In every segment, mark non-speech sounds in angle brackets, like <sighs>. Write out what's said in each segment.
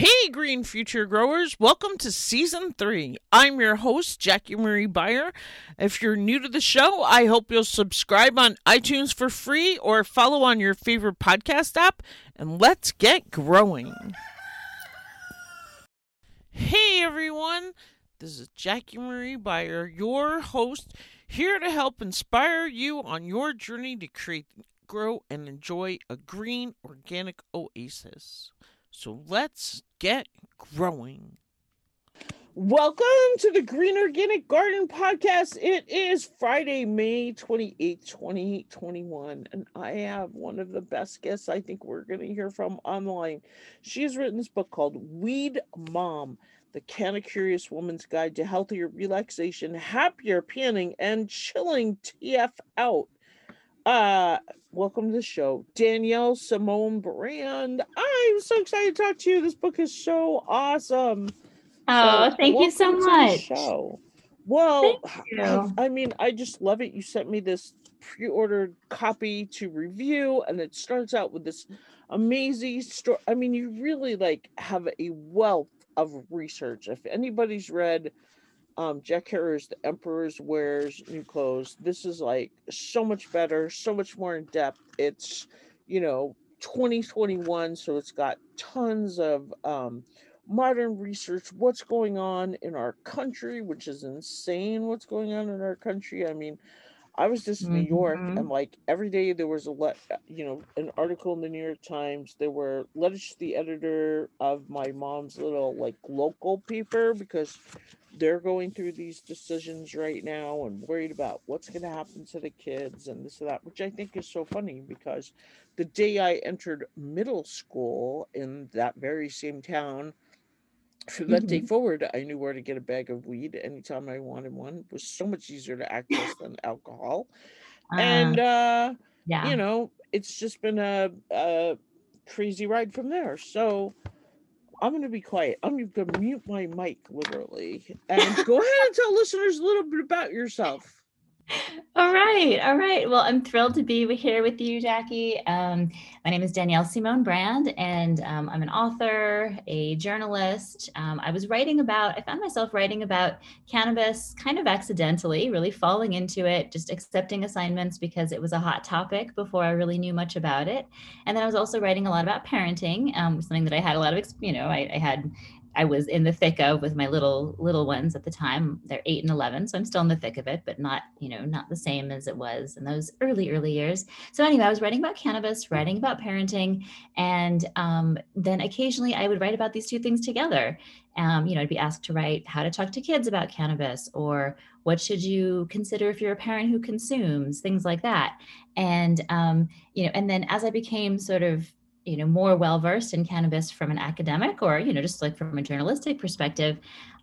Hey, Green Future Growers, welcome to season three. I'm your host, Jackie Marie Beyer. If you're new to the show, I hope you'll subscribe on iTunes for free or follow on your favorite podcast app, and let's get growing. Hey, everyone, this is Jackie Marie Beyer, your host, here to help inspire you on your journey to create, grow, and enjoy a green organic oasis. So let's get growing. Welcome to the Green Organic Garden Podcast. It is Friday, May 28th, 2021, and I have one of the best guests I think we're going to hear from online. She has written this book called Weed Mom The Canna Curious Woman's Guide to Healthier Relaxation, Happier Parenting, and Chilling TF Out. Uh, welcome to the show, Danielle Simone Brand. I'm so excited to talk to you. This book is so awesome. Oh, so, thank you so much. show. Well, I, I mean, I just love it. You sent me this pre-ordered copy to review, and it starts out with this amazing story. I mean, you really like have a wealth of research. If anybody's read um, Jack Herer's The Emperor's Wears New Clothes. This is like so much better, so much more in depth. It's, you know, 2021, so it's got tons of um, modern research, what's going on in our country, which is insane what's going on in our country. I mean, I was just in mm-hmm. New York and mm-hmm. like every day there was a let you know an article in the New York Times. There were letters to the editor of my mom's little like local paper because they're going through these decisions right now and worried about what's going to happen to the kids and this and that, which I think is so funny because the day I entered middle school in that very same town, from that mm-hmm. day forward, I knew where to get a bag of weed anytime I wanted one. It was so much easier to access than alcohol. Uh, and, uh, yeah. you know, it's just been a, a crazy ride from there. So, I'm going to be quiet. I'm going to mute my mic literally and go ahead and tell listeners a little bit about yourself. All right. All right. Well, I'm thrilled to be here with you, Jackie. Um, my name is Danielle Simone Brand, and um, I'm an author, a journalist. Um, I was writing about, I found myself writing about cannabis kind of accidentally, really falling into it, just accepting assignments because it was a hot topic before I really knew much about it. And then I was also writing a lot about parenting, um, something that I had a lot of, you know, I, I had I was in the thick of with my little little ones at the time. They're eight and eleven, so I'm still in the thick of it, but not you know not the same as it was in those early early years. So anyway, I was writing about cannabis, writing about parenting, and um, then occasionally I would write about these two things together. Um, you know, I'd be asked to write how to talk to kids about cannabis, or what should you consider if you're a parent who consumes things like that. And um, you know, and then as I became sort of you know more well versed in cannabis from an academic or you know just like from a journalistic perspective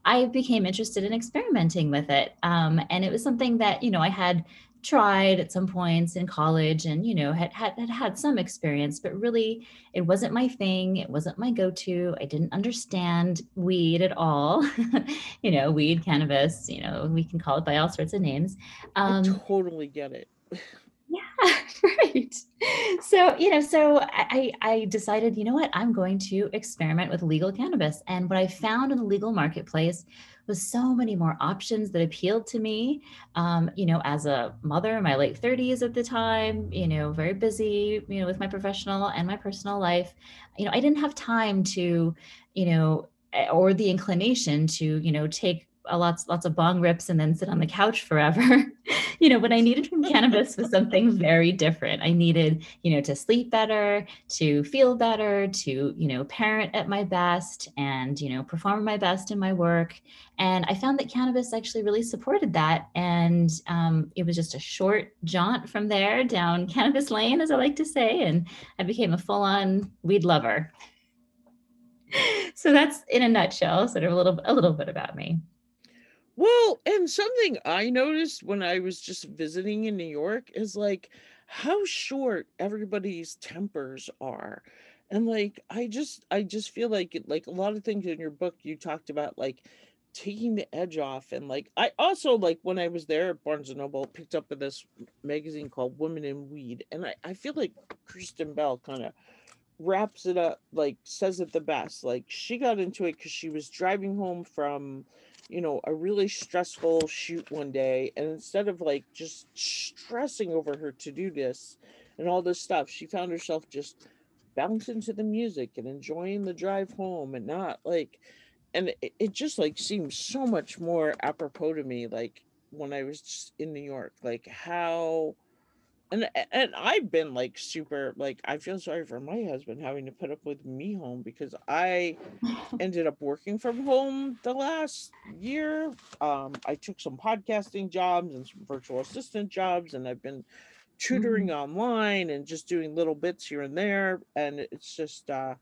i became interested in experimenting with it. Um, and it was something that you know i had tried at some points in college and you know had, had had had some experience but really it wasn't my thing. It wasn't my go-to. I didn't understand weed at all. <laughs> You know weed cannabis you know we can call it by all sorts of names. Um, i totally get it <laughs> Yeah, <laughs> right. So, you know, so I, I decided, you know what, I'm going to experiment with legal cannabis. And what I found in the legal marketplace was so many more options that appealed to me. Um, you know, as a mother in my late 30s at the time, you know, very busy, you know, with my professional and my personal life, you know, I didn't have time to, you know, eh, or the inclination to, you know, take a lots lots of bong rips and then sit on the couch forever. <laughs> you know, what I needed from cannabis was something very different. I needed, you know, to sleep better, to feel better, to, you know, parent at my best and, you know, perform my best in my work. And I found that cannabis actually really supported that. And um, it was just a short jaunt from there down cannabis lane, as I like to say. And I became a full on weed lover. <laughs> so that's in a nutshell, sort of a little a little bit about me. Well, and something I noticed when I was just visiting in New York is like how short everybody's tempers are. And like I just I just feel like like a lot of things in your book you talked about like taking the edge off and like I also like when I was there at Barnes and Noble picked up this magazine called Women in Weed and I, I feel like Kristen Bell kind of wraps it up like says it the best like she got into it because she was driving home from you know a really stressful shoot one day and instead of like just stressing over her to-do this and all this stuff she found herself just bouncing to the music and enjoying the drive home and not like and it, it just like seems so much more apropos to me like when i was in new york like how and and I've been like super like I feel sorry for my husband having to put up with me home because I <laughs> ended up working from home the last year. Um, I took some podcasting jobs and some virtual assistant jobs, and I've been tutoring mm. online and just doing little bits here and there. And it's just uh,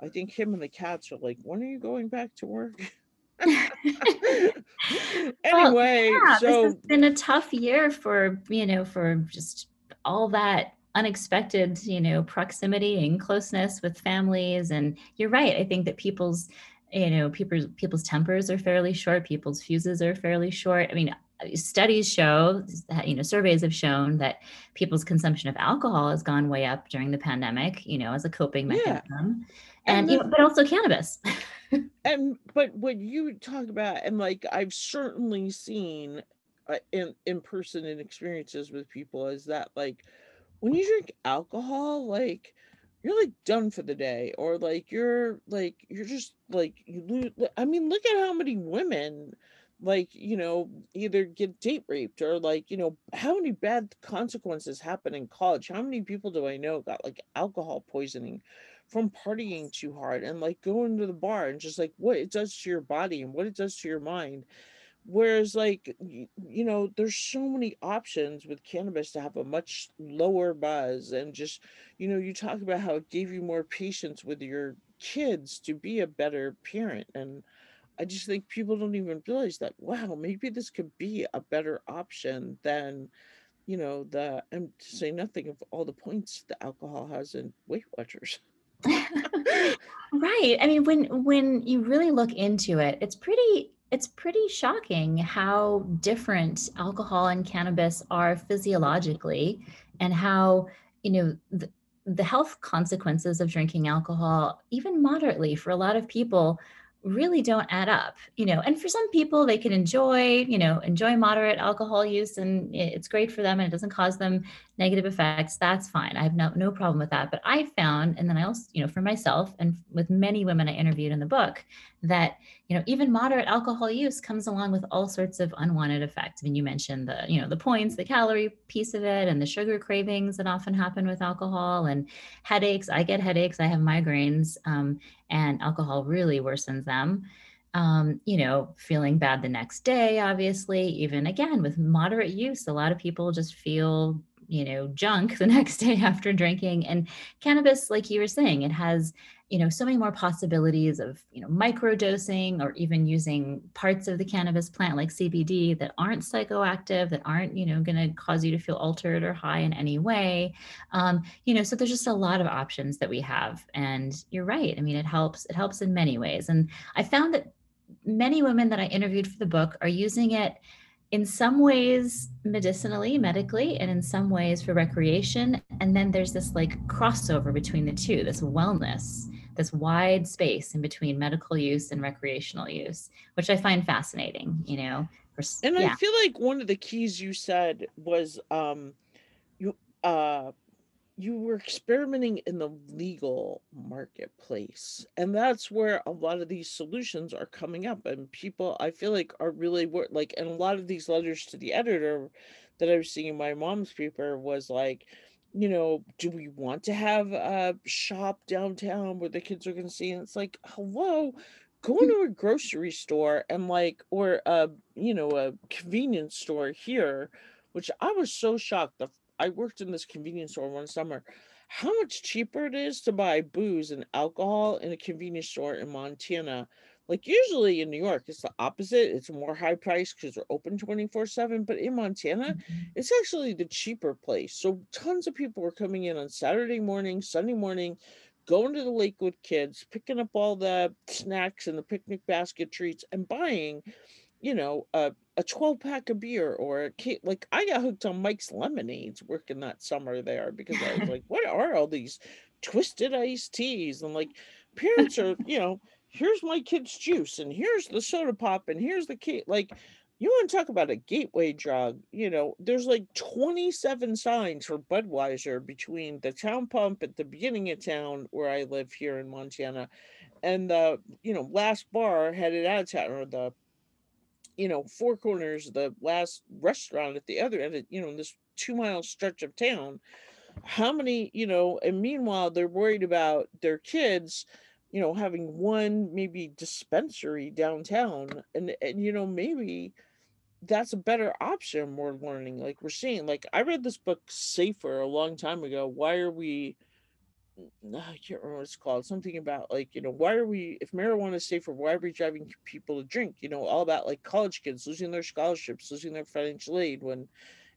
I think him and the cats are like, when are you going back to work? <laughs> <laughs> anyway, well, yeah, so this has been a tough year for you know for just all that unexpected, you know, proximity and closeness with families. And you're right. I think that people's, you know, people's people's tempers are fairly short. People's fuses are fairly short. I mean, studies show that you know surveys have shown that people's consumption of alcohol has gone way up during the pandemic you know as a coping mechanism yeah. and, and the, you know, but also cannabis <laughs> and but what you talk about and like i've certainly seen in in person and experiences with people is that like when you drink alcohol like you're like done for the day or like you're like you're just like you lose i mean look at how many women like you know either get date raped or like you know how many bad consequences happen in college? How many people do i know got like alcohol poisoning from partying too hard and like going to the bar and just like what it does to your body and what it does to your mind whereas like you, know there's so many options with cannabis to have a much lower buzz and just you know you talk about how it gave you more patience with your kids to be a better parent and i just think people don't even realize that wow maybe this could be a better option than you know the and to say nothing of all the points the alcohol has in weight watchers. <laughs> Right i mean when when you really look into it it's pretty it's pretty shocking how different alcohol and cannabis are physiologically and how you know the, the health consequences of drinking alcohol even moderately for a lot of people really don't add up you know. And for some people they can enjoy you know enjoy moderate alcohol use and it's great for them and it doesn't cause them negative effects. That's fine. I have no, no problem with that. But i found and then i also you know for myself and with many women i interviewed in the book that you know even moderate alcohol use comes along with all sorts of unwanted effects. I mean you mentioned the you know the points the calorie piece of it and the sugar cravings that often happen with alcohol and headaches. I get headaches. I have migraines um, and alcohol really worsens them. Um, you know feeling bad the next day obviously. Even again with moderate use a lot of people just feel you know junk <laughs> the next day after drinking. And cannabis like you were saying it has you know so many more possibilities of you know micro dosing or even using parts of the cannabis plant like cbd that aren't psychoactive that aren't you know going to cause you to feel altered or high in any way. Um, you know so there's just a lot of options that we have and you're right. I mean it helps it helps in many ways. And i found that many women that i interviewed for the book are using it in some ways medicinally, medically, and in some ways for recreation. And then there's this like crossover between the two, this wellness this wide space in between medical use and recreational use, which I find fascinating, you know. For, and yeah. I feel like one of the keys you said was um you uh you were experimenting in the legal marketplace and that's where a lot of these solutions are coming up and people i feel like are really like and a lot of these letters to the editor that i was seeing in my mom's paper was like you know, do we want to have a shop downtown where the kids are going to see? And it's like, hello, going <laughs> to a grocery store and like, or a, you know, a convenience store here, which I was so shocked. The, I worked in this convenience store one summer. How much cheaper it is to buy booze and alcohol in a convenience store in Montana like usually in New York, it's the opposite. It's more high price because they're open 24 7. But in Montana, mm-hmm. it's actually the cheaper place. So tons of people were coming in on Saturday morning, Sunday morning, going to the lake with kids, picking up all the snacks and the picnic basket treats and buying, you know, a a 12 pack of beer or a cake. Like I got hooked on Mike's lemonades working that summer there because I was <laughs> like, what are all these twisted iced teas? And like parents are, you know, here's my kid's juice and here's the soda pop and here's the cake. Like you want to talk about a gateway drug, you know, there's like 27 signs for Budweiser between the town pump at the beginning of town where I live here in Montana and the, you know, last bar headed out of town or the, you know, four corners, the last restaurant at the other end, of, you know, this two mile stretch of town. How many, you know, and meanwhile, they're worried about their kids you know having one maybe dispensary downtown and and you know maybe that's a better option we're learning like we're seeing like i read this book safer a long time ago why are we i can't remember what it's called something about like you know why are we if marijuana is safer why are we driving people to drink? You know all about like college kids losing their scholarships losing their financial aid when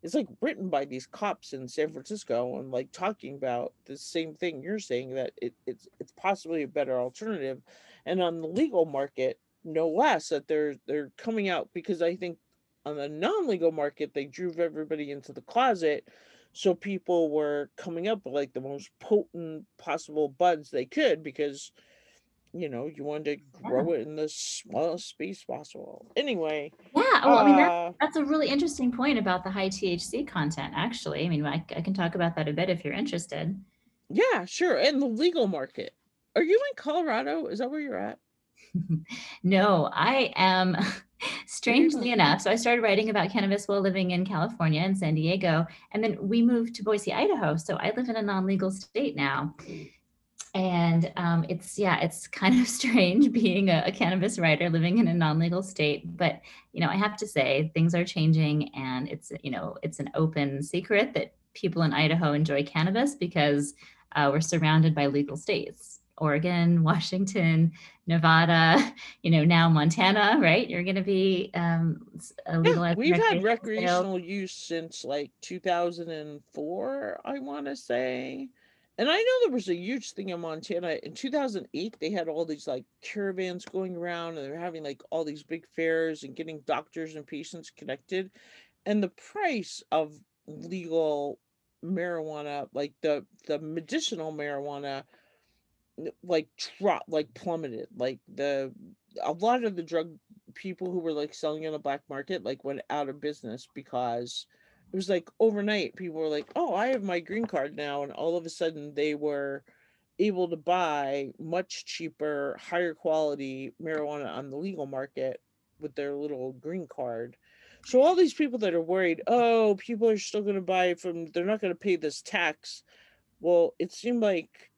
it's like written by these cops in san francisco and like talking about the same thing you're saying that it, it's it's possibly a better alternative. And on the legal market no less that they're they're coming out because i think on the non-legal market they drove everybody into the closet. So people were coming up with like the most potent possible buds they could because you know you wanted to grow it in the smallest space possible anyway yeah well uh, i mean that's, uh that's a really interesting point about the high thc content actually i mean I, I can talk about that a bit if you're interested yeah sure and the legal market are you in colorado is that where you're at <laughs> no i am <laughs> strangely <laughs> enough, so I started writing about cannabis while living in California and San Diego. And then we moved to Boise, Idaho. So I live in a non legal state now. And um, it's, yeah, it's kind of <laughs> strange being a, a cannabis writer living in a non legal state. But, you know, I have to say things are changing. And it's, you know, it's an open secret that people in Idaho enjoy cannabis because uh, we're surrounded by legal states. Oregon, <laughs> Washington, Nevada, <laughs> you know, now Montana, right? You're going to be um, Yeah, we've had recreational use since like 2004, I want to say. And I know there was a huge thing in Montana in 2008. They had all these like caravans going around and they're having like all these big fairs and getting doctors and patients connected. And the price of legal marijuana, like the the medicinal marijuana, like drop like plummeted like the a lot of the drug people who were like selling on the black market like went out of business because it was like overnight people were like oh i have my green card now and all of a sudden they were able to buy much cheaper higher quality marijuana on the legal market with their little green card. So all these people that are worried oh people are still going to buy from they're not going to pay this tax. Well it seemed like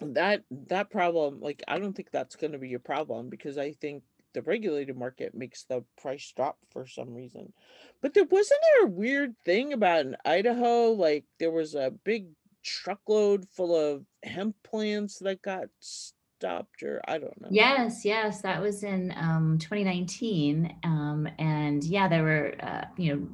that that problem like i don't think that's going to be a problem because i think the regulated market makes the price drop for some reason. But there wasn't there a weird thing about in idaho like there was a big truckload full of hemp plants that got stopped or i don't know. Yes yes that was in um, 2019 um, and yeah there were uh, you know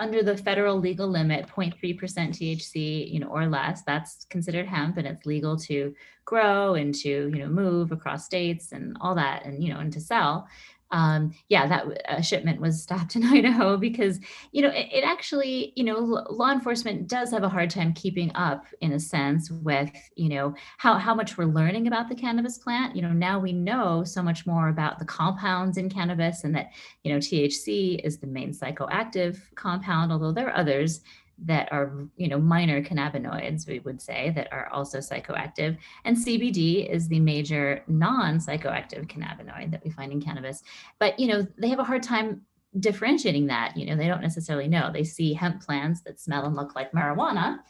under the federal legal limit 0.3% thc you know or less that's considered hemp and it's legal to grow and to you know move across states and all that and you know and to sell um, yeah, that shipment was stopped in <laughs> Idaho because, you know, it, it, actually, you know, law enforcement does have a hard time keeping up in a sense with, you know, how, how much we're learning about the cannabis plant. You know, now we know so much more about the compounds in cannabis and that, you know, THC is the main psychoactive compound, although there are others that are you know minor cannabinoids we would say that are also psychoactive. And cbd is the major non-psychoactive cannabinoid that we find in cannabis. But you know they have a hard time differentiating that. You know they don't necessarily know. They see hemp plants that smell and look like marijuana.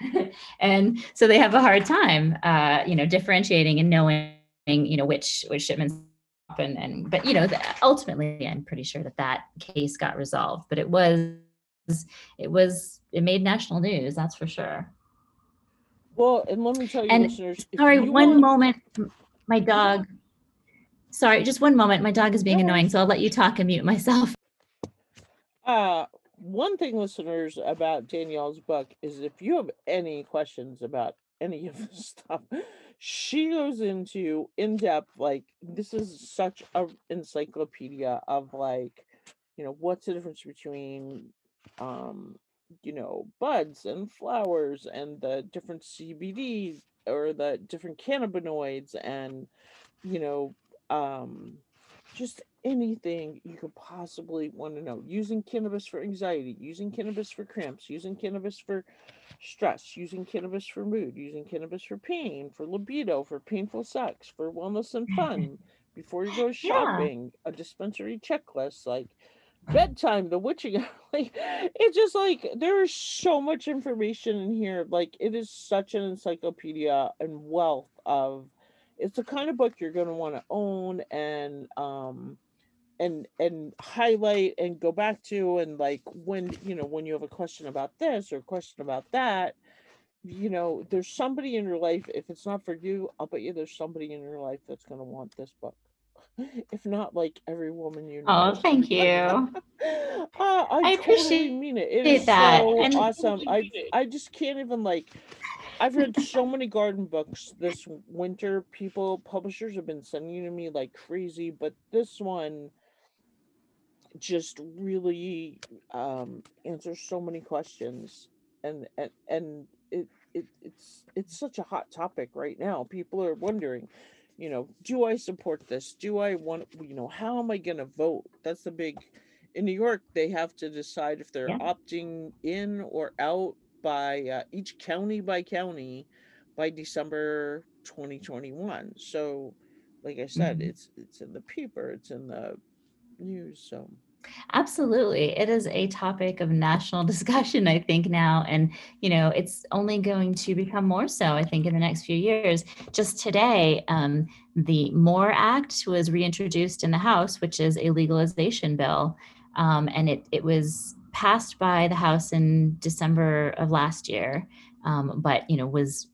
<laughs> And so they have a hard time uh, you know differentiating and knowing you know which which shipments and and but you know ultimately i'm pretty sure that that case got resolved. But it was it was it made national news that's for sure. Well and let me tell you and listeners sorry one want... moment my dog. Sorry just one moment my dog is being annoying so i'll let you talk and mute myself. <laughs> Uh one thing listeners about danielle's book is if you have any questions about any of this <laughs> stuff she goes into in depth like this is such a encyclopedia of like you know, what's the difference between, um, you know, buds and flowers and the different CBD or the different cannabinoids and, you know, um, just anything you could possibly want to know. Using cannabis for anxiety, using cannabis for cramps, using cannabis for stress, using cannabis for mood, using cannabis for pain, for libido, for painful sex, for wellness and fun, before you go shopping, yeah. a dispensary checklist like bedtime, the witching <laughs> like it's just like there's so much information in here. Like it is such an encyclopedia and wealth of it's the kind of book you're going to want to own and um and and highlight and go back to and like when you know when you have a question about this or a question about that you know there's somebody in your life if it's not for you i'll bet you there's somebody in your life that's going to want this book <laughs> if not like every woman you know. Oh, thank you. <laughs> uh, I, I totally appreciate mean it. It is that. so and awesome. I I just can't even like I've read so many garden books this winter. People, publishers have been sending to me like crazy, but this one just really um, answers so many questions, and and and it, it it's it's such a hot topic right now. People are wondering, you know, do I support this? Do I want, you know, how am I going to vote? That's the big. In New York, they have to decide if they're yeah. opting in or out by uh, each county by county by December 2021. So, like I said, mm-hmm. it's it's in the paper, it's in the news. So. Absolutely. It is a topic of national <laughs> discussion, I think, now. And, you know, it's only going to become more so, I think, in the next few years. Just today, um, the MORE Act was reintroduced in the House, which is a legalization bill. Um, and it, it was passed by the House in December of last year, um, but you know was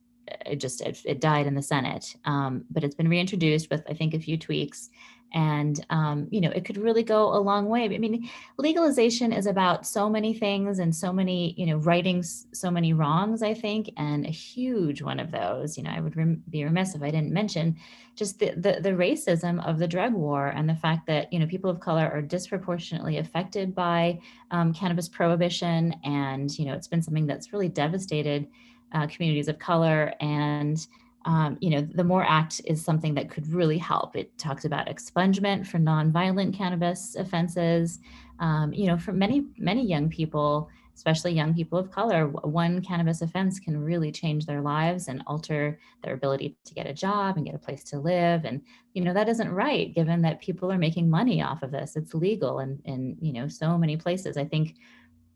it just it, it died in the Senate. Um, but it's been reintroduced with I think a few tweaks, and um, you know it could really go a long way. I mean legalization is about so many things and so many you know righting so many wrongs i think and a huge one of those you know i would rem- be remiss if i didn't mention just the, the, the racism of the drug war and the fact that you know people of color are disproportionately affected by um, cannabis prohibition and you know it's been something that's really devastated uh, communities of color and um, you know, the MORE Act is something that could really help. It talks about expungement for nonviolent cannabis offenses. Um, you know, for many, many young people, especially young people of color, one cannabis offense can really change their lives and alter their ability to get a job and get a place to live. And, you know, that isn't right given that people are making money off of this. It's legal in, in you know, so many places. I think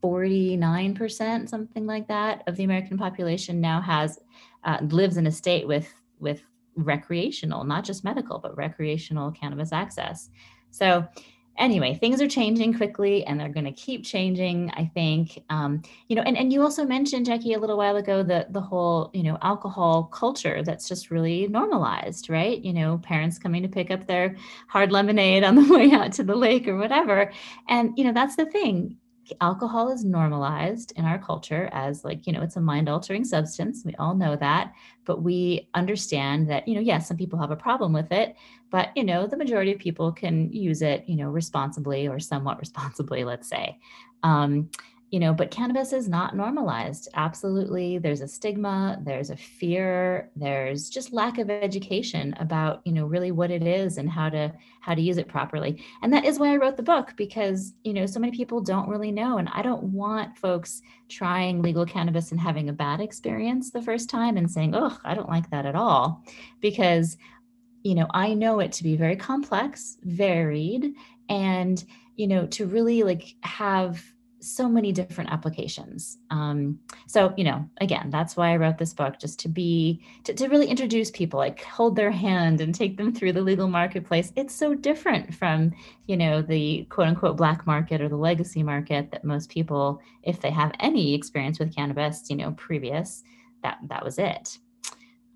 49%, something like that, of the American population now has uh, lives in a state with with recreational, not just medical, but recreational cannabis access. So anyway, things are changing quickly and they're going to keep changing, I think. Um, you know, and, and you also mentioned, Jackie, a little while ago, the, the whole, you know, alcohol culture that's just really normalized, right? You know, parents coming to pick up their hard lemonade on the <laughs> way out to the lake or whatever. And, you know, that's the thing alcohol is normalized in our culture as like you know it's a mind altering substance we all know that but we understand that you know yes some people have a problem with it but you know the majority of people can use it you know responsibly or somewhat <laughs> responsibly let's say. Um, you know but cannabis is not normalized. Absolutely there's a stigma there's a fear there's just lack of education about you know really what it is and how to how to use it properly. And that is why i wrote the book because you know so many people don't really know and i don't want folks trying legal cannabis and having a bad experience the first time and saying oh i don't like that at all because you know i know it to be very complex varied and you know to really like have so many different applications. Um, so, you know, again, that's why I wrote this book, just to be, to, to really introduce people, like hold their hand and take them through the legal marketplace. It's so different from, you know, the quote unquote black market or the legacy market that most people, if they have any experience with cannabis, you know, previous, that, that was it.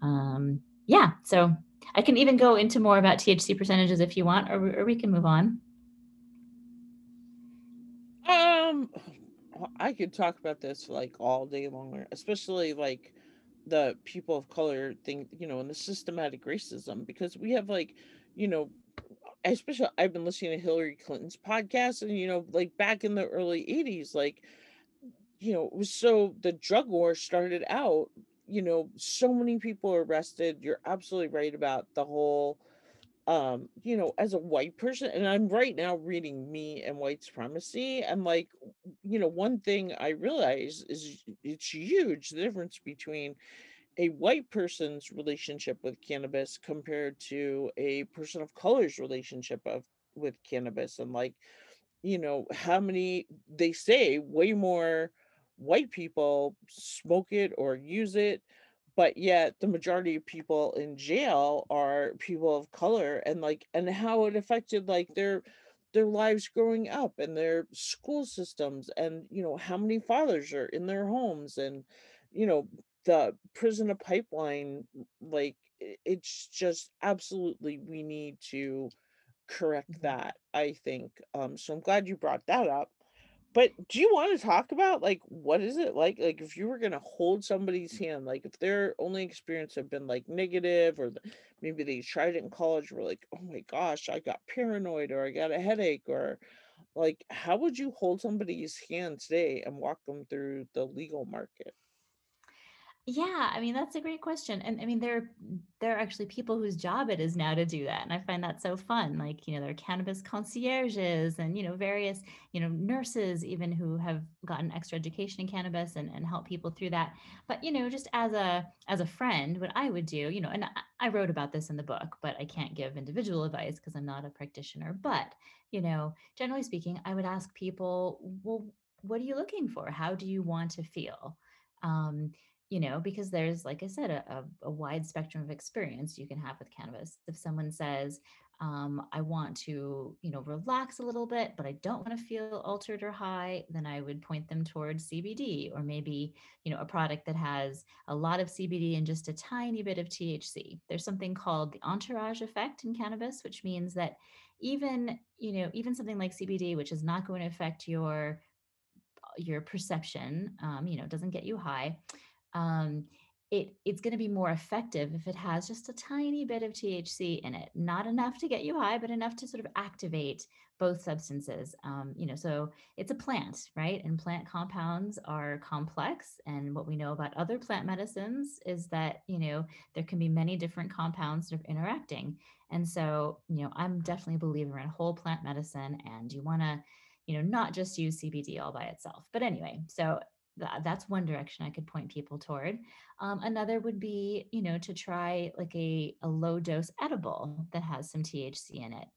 Um, yeah. So I can even go into more about THC percentages if you want, or, or we can move on. Um, I could talk about this like all day long, especially like the people of color thing, you know, and the systematic racism, because we have like, you know, especially I've been listening to Hillary Clinton's podcast, and you know, like back in the early '80s, like you know, it was so the drug war started out. You know, so many people arrested. You're absolutely right about the whole um you know as a white person and i'm right now reading me and white supremacy and like you know one thing i realize is it's huge the difference between a white person's relationship with cannabis compared to a person of color's relationship of with cannabis and like you know how many they say way more white people smoke it or use it but yet the majority of people in jail are people of color and like and how it affected like their their lives growing up and their school systems and you know how many fathers are in their homes and you know the prison pipeline like it's just absolutely we need to correct mm-hmm. that i think um so i'm glad you brought that up but do you want to talk about like what is it like like if you were going to hold somebody's mm. hand like if their only experience had been like negative or the, maybe they tried it in college were like oh my gosh i got paranoid or i got a headache or like how would you hold somebody's hand today and walk them through the legal market yeah, I mean that's a great question. And I mean there there are actually people whose job it is now to do that. And I find that so fun. Like, you know, there are cannabis concierges and, you know, various, you know, nurses even who have gotten extra education in cannabis and, and help people through that. But, you know, just as a as a friend, what I would do, you know, and I, wrote about this in the book, but I can't give individual advice because I'm not a practitioner. But, you know, generally speaking, I would ask people, well, what are you looking for? How do you want to feel? Um, you know, because there's, like I said, a, a, wide spectrum of experience you can have with cannabis. If someone says, um, I want to, you know, relax a little bit, but I don't want to feel altered or high, then I would point them towards CBD or maybe, you know, a product that has a lot of CBD and just a tiny bit of THC. There's something called the entourage effect in cannabis, which means that even, you know, even something like CBD, which is not going to affect your your perception, um, you know, doesn't get you high um, it it's going to be more effective if it has just a tiny bit of THC in it, not enough to get you high, but enough to sort of activate both substances. Um, you know, so it's a plant, right? And plant compounds are complex. And what we know about other plant medicines is that you know there can be many different compounds that are interacting. And so, you know, I'm definitely a believer in whole plant medicine, and you want to you know not just use cbd all by itself but anyway so that, that's one direction I could point people toward. Um, another would be, you know, to try like a, a low dose edible that has some THC in it.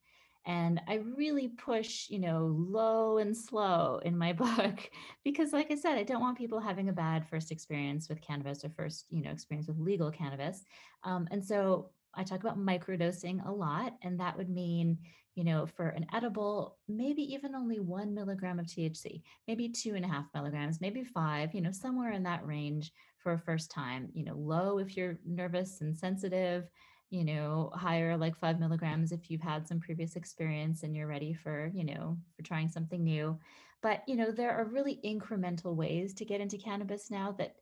And I really push, you know, low and slow in my <laughs> book because, like I said, I don't want people having a bad first experience with cannabis or first, you know, experience with legal cannabis. Um, and so I talk about microdosing a lot, and that would mean, you know, for an edible, maybe even only one milligram of THC, maybe two and a half milligrams, maybe five, you know, somewhere in that range for a first time, you know, low if you're nervous and sensitive, you know, higher like five milligrams if you've had some previous experience and you're ready for, you know, for trying something new. But, you know, there are really incremental ways to get into cannabis now that,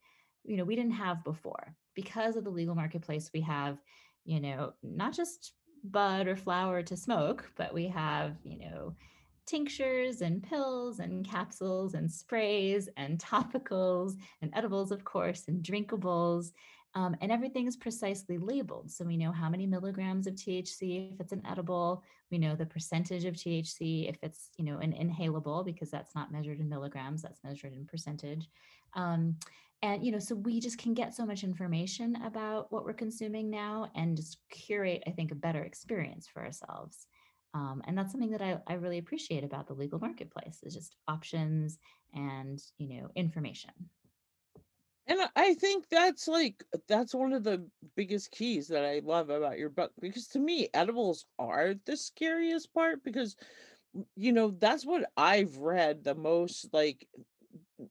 you know, we didn't have before. Because of the legal marketplace, we have, you know, not just bud or flower to smoke, but we have, you know, tinctures and pills and capsules and sprays and topicals and edibles, of course, and drinkables. Um, and everything is precisely labeled. So we know how many milligrams of THC if it's an edible. We know the percentage of THC if it's, you know, an inhalable because that's not measured in milligrams, that's measured in percentage. Um, and you know so we just can get so much information about what we're consuming now and just curate i think a better experience for ourselves um, and that's something that I, I really appreciate about the legal marketplace is just options and you know information and i think that's like that's one of the biggest keys that i love about your book because to me edibles are the scariest part because you know that's what i've read the most like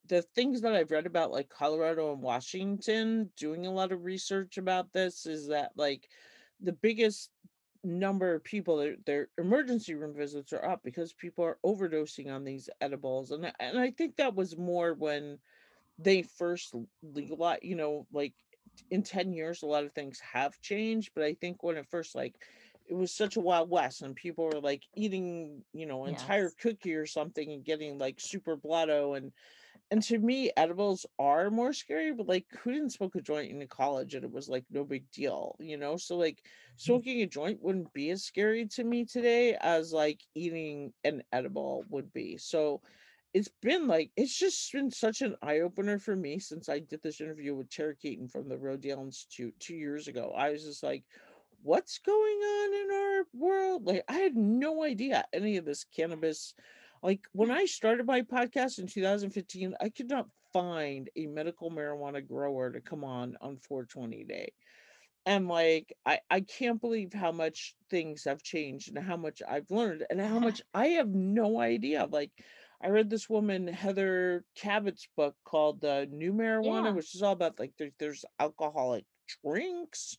the things that I've read about like Colorado and Washington doing a lot of research about this is that like the biggest number of people their, their emergency room visits are up because people are overdosing on these edibles and and I think that was more when they first legalized you know like in 10 years a lot of things have changed but I think when it first like it was such a wild west and people were like eating you know entire yes. cookie or something and getting like super blotto and and to me edibles are more scary but like who didn't smoke a joint in college and it was like no big deal you know so like mm-hmm. smoking a joint wouldn't be as scary to me today as like eating an edible would be so it's been like it's just been such an eye-opener for me since i did this interview with tara keaton from the rodale institute two years ago i was just like what's going on in our world like i had no idea any of this cannabis like when I started my podcast in 2015, I could not find a medical marijuana grower to come on on 420 day. And like I, I can't believe how much things have changed and how much I've learned and how much I have no idea. Like I read this woman Heather Cabot's book called uh, New Marijuana, yeah. which is all about like there's there's alcoholic drinks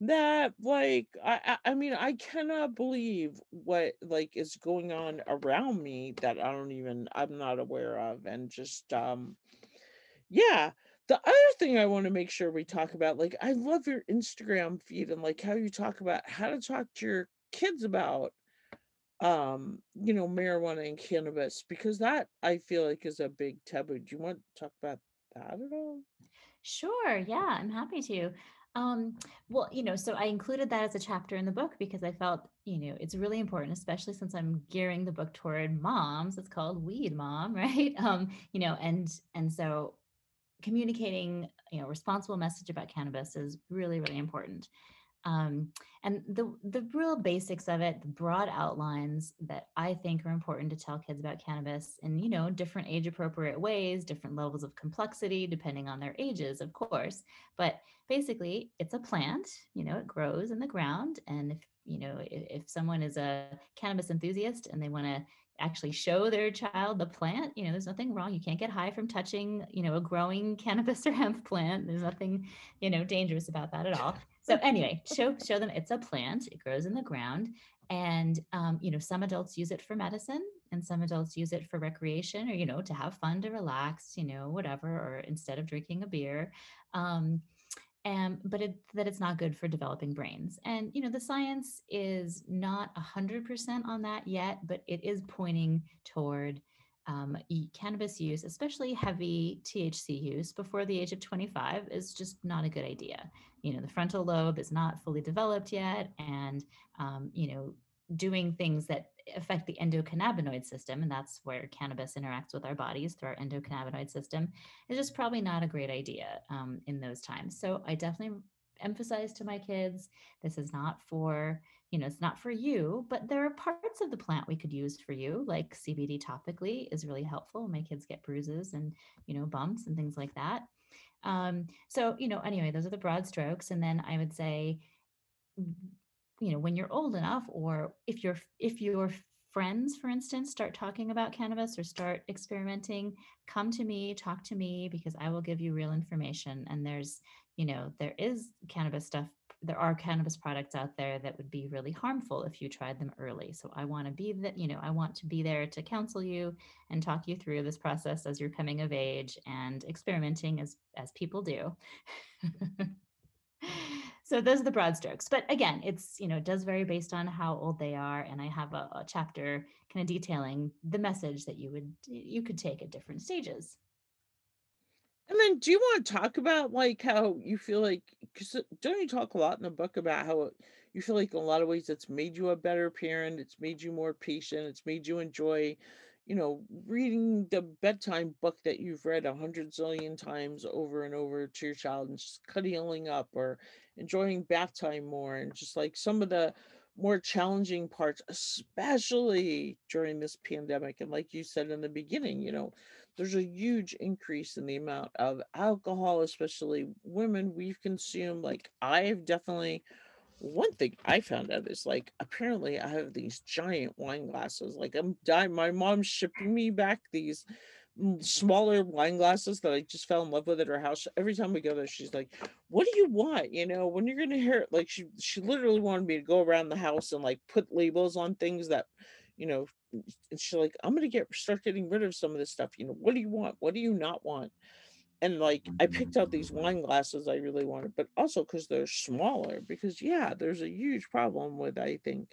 that like I I mean I cannot believe what like is going on around me that I don't even I'm not aware of and just um yeah the other thing I want to make sure we talk about like I love your Instagram feed and like how you talk about how to talk to your kids about um you know marijuana and cannabis because that I feel like is a big taboo. Do you want to talk about that at all? Sure. Yeah, I'm happy to. Um, well, you know, so I included that as a chapter in the book because I felt, you know, it's really important, especially since I'm gearing the book toward moms. It's called Weed Mom, <laughs> right? Um, you know, and and so communicating, you know, responsible message about cannabis is really, really important. Um, and the the real basics of it, the broad outlines that I think are important to tell kids about cannabis in you know different age appropriate ways, different levels of complexity depending on their ages, of course. But basically, it's a plant. You know, it grows in the ground, and if you know if, if someone is a cannabis enthusiast and they want to actually show their child the plant you know there's nothing wrong you can't get high from touching you know a growing <laughs> cannabis or hemp plant there's nothing you know dangerous about that at all so <laughs> anyway, show show them it's a plant. It grows in the ground, and um, you know some adults use it for medicine, and some adults use it for recreation, or you know to have fun, to relax, you know whatever, or instead of drinking a beer. Um, and but it, that it's not good for developing brains. And you know the science is not a hundred percent on that yet, but it is pointing toward um, cannabis use, especially heavy THC use before the age of 25, is just not a good idea. You know, the frontal lobe is not fully developed yet, and um, you know, doing things that affect the endocannabinoid system, and that's where cannabis interacts with our bodies through our endocannabinoid system, is just probably not a great idea um, in those times. So I definitely emphasize to my kids this is not for you know, it's not for you, but there are parts of the plant we could use for you, like CBD topically is really helpful. My kids get bruises and, you know, bumps and things like that. Um, so, you know, anyway, those are the broad strokes. And then I would say, you know, when you're old enough, or if you're, if your friends, for instance, start talking about cannabis or start experimenting, come to me, talk to me, because I will give you real information. And there's, you know, there is cannabis stuff there are cannabis products out there that would be really harmful if you tried them early. So I want to be that, you know, I want to be there to counsel you and talk you through this process as you're coming of age and experimenting as as people do. <laughs> so those are the broad strokes. But again, it's, you know, it does vary based on how old they are. And I have a, a chapter kind of detailing the message that you would you could take at different stages. And then, do you want to talk about like how you feel like? Because uh, don't you talk a lot in the book about how you feel like in a lot of ways it's made you a better parent, it's made you more patient, it's made you enjoy, you know, reading the bedtime book that you've read a hundred zillion times over and over to your child, and just cuddling up or enjoying bath time more, and just like some of the more challenging parts, especially during this pandemic. And like you said in the beginning, you know, there's a huge increase in the amount of alcohol, especially women we've consumed. Like I've definitely one thing I found out is like apparently I have these giant wine glasses. Like I'm dying. My mom's shipping me back these smaller wine glasses that I just fell in love with at her house. Every time we go there, she's like, "What do you want? You know, when you're gonna hear it?" Like she she literally wanted me to go around the house and like put labels on things that you know, and she's like, I'm gonna get start getting rid of some of this stuff. You know, what do you want? What do you not want? and like I picked out these mm. wine glasses I really wanted, but also because they're smaller. Because yeah, there's a huge problem with I think.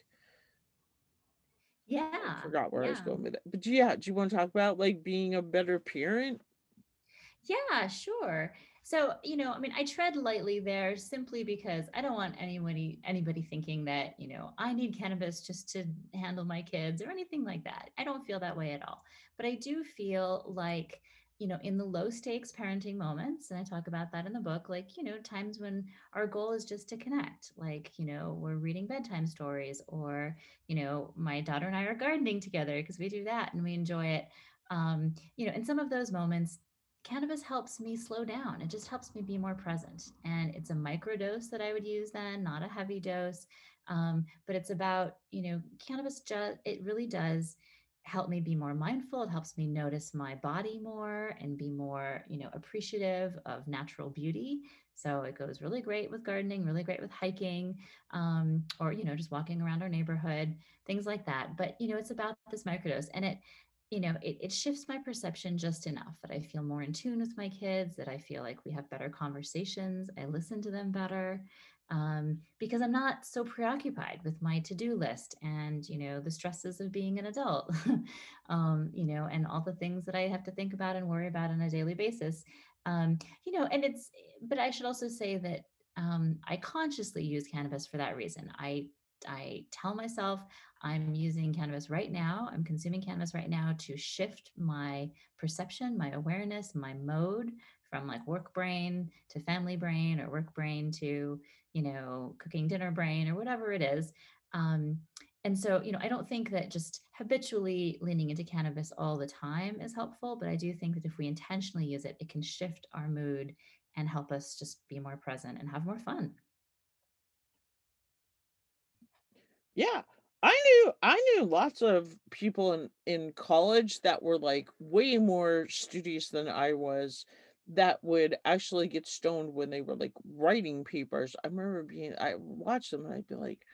Yeah, I forgot where I was going with it. But yeah, do you want to talk about like being a better parent? Yeah, sure. So, you know, I mean, I tread lightly there simply because I don't want anybody anybody thinking that, you know, I need cannabis just to handle my kids or anything like that. I don't feel that way at all. But I do feel like, you know, in the low stakes parenting moments, and I talk about that in the book, like, you know, times when our goal is just to connect, like, you know, we're reading bedtime stories or, you know, my daughter and I are gardening together because we do that and we enjoy it. Um, you know, in some of those moments, cannabis helps me slow down. It just helps me be more present. And it's a micro dose that I would use then, not a heavy dose. Um, but it's about, you know, cannabis just, it really does help me be more mindful. It helps me notice my body more and be more, you know, appreciative of natural beauty. So it goes really great with gardening, really great with hiking, um, or, you know, just walking around our neighborhood, things like that. But, you know, it's about this microdose and it, you know, it, it shifts my perception just enough that I feel more in tune with my kids, that I feel like we have better conversations, I listen to them better, um, because I'm not so preoccupied with my to-do list and, you know, the stresses of being an adult, <laughs> um, you know, and all the things that I have to think about and worry about on a daily basis. Um, you know, and it's, but I should also say that um, I consciously use cannabis for that reason. I I tell myself I'm using cannabis right now, I'm consuming cannabis right now to shift my perception, my awareness, my mode from like work brain to family brain or work brain to, you know, cooking dinner brain or whatever it is. Um, and so, you know, I don't think that just habitually leaning into cannabis all the time is helpful, but I do think that if we intentionally use it, it can shift our mood and help us just be more present and have more fun. Yeah. I knew I knew lots of people in in college that were like way more studious than I was that would actually get stoned when they were like writing papers. I remember being I watched them and I'd be like,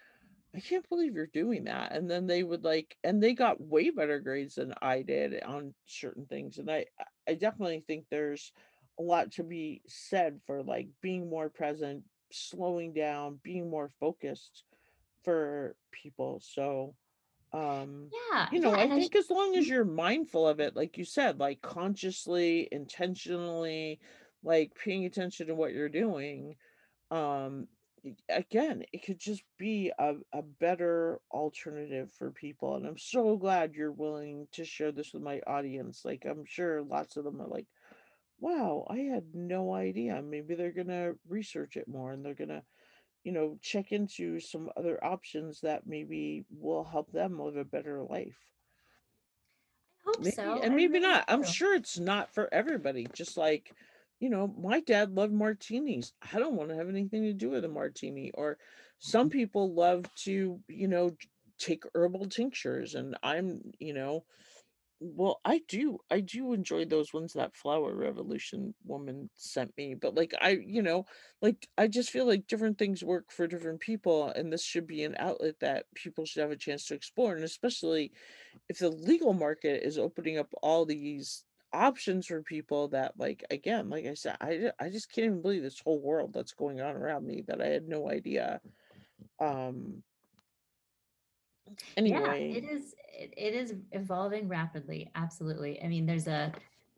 I can't believe you're doing that. And then they would like and they got way better grades than I did on certain things. And I I definitely think there's a lot to be said for like being more present, slowing down, being more focused for people. So, um, Yeah, you know, yeah, I and I think as long as you're mindful of it, like you said, like consciously, intentionally, like paying attention to what you're doing, um, again, it could just be a, a better alternative for people. And I'm so glad you're willing to share this with my audience. Like, I'm sure lots of them are like, wow, I had no idea. Maybe they're gonna research it more and they're gonna you know, check into some other options that maybe will help them live a better life. I hope Maybe so. and maybe not. I'm sure it's not for everybody. Just like, you know, my dad loved martinis. I don't want to have anything to do with a martini. Or some mm-hmm. people love to, you know, take herbal tinctures and I'm, you know, well, I do. I do enjoy those ones that Flower Revolution woman sent me, but, like, I you know, like, I just feel like different things work for different people, and this should be an outlet that people should have a chance to explore, and especially if the legal market is opening up all these options for people that, like, again, like I said, I I just can't even believe this whole world that's going on around me that I had no idea. Um, Yeah, it is it, it is evolving rapidly. Absolutely. I mean, there's a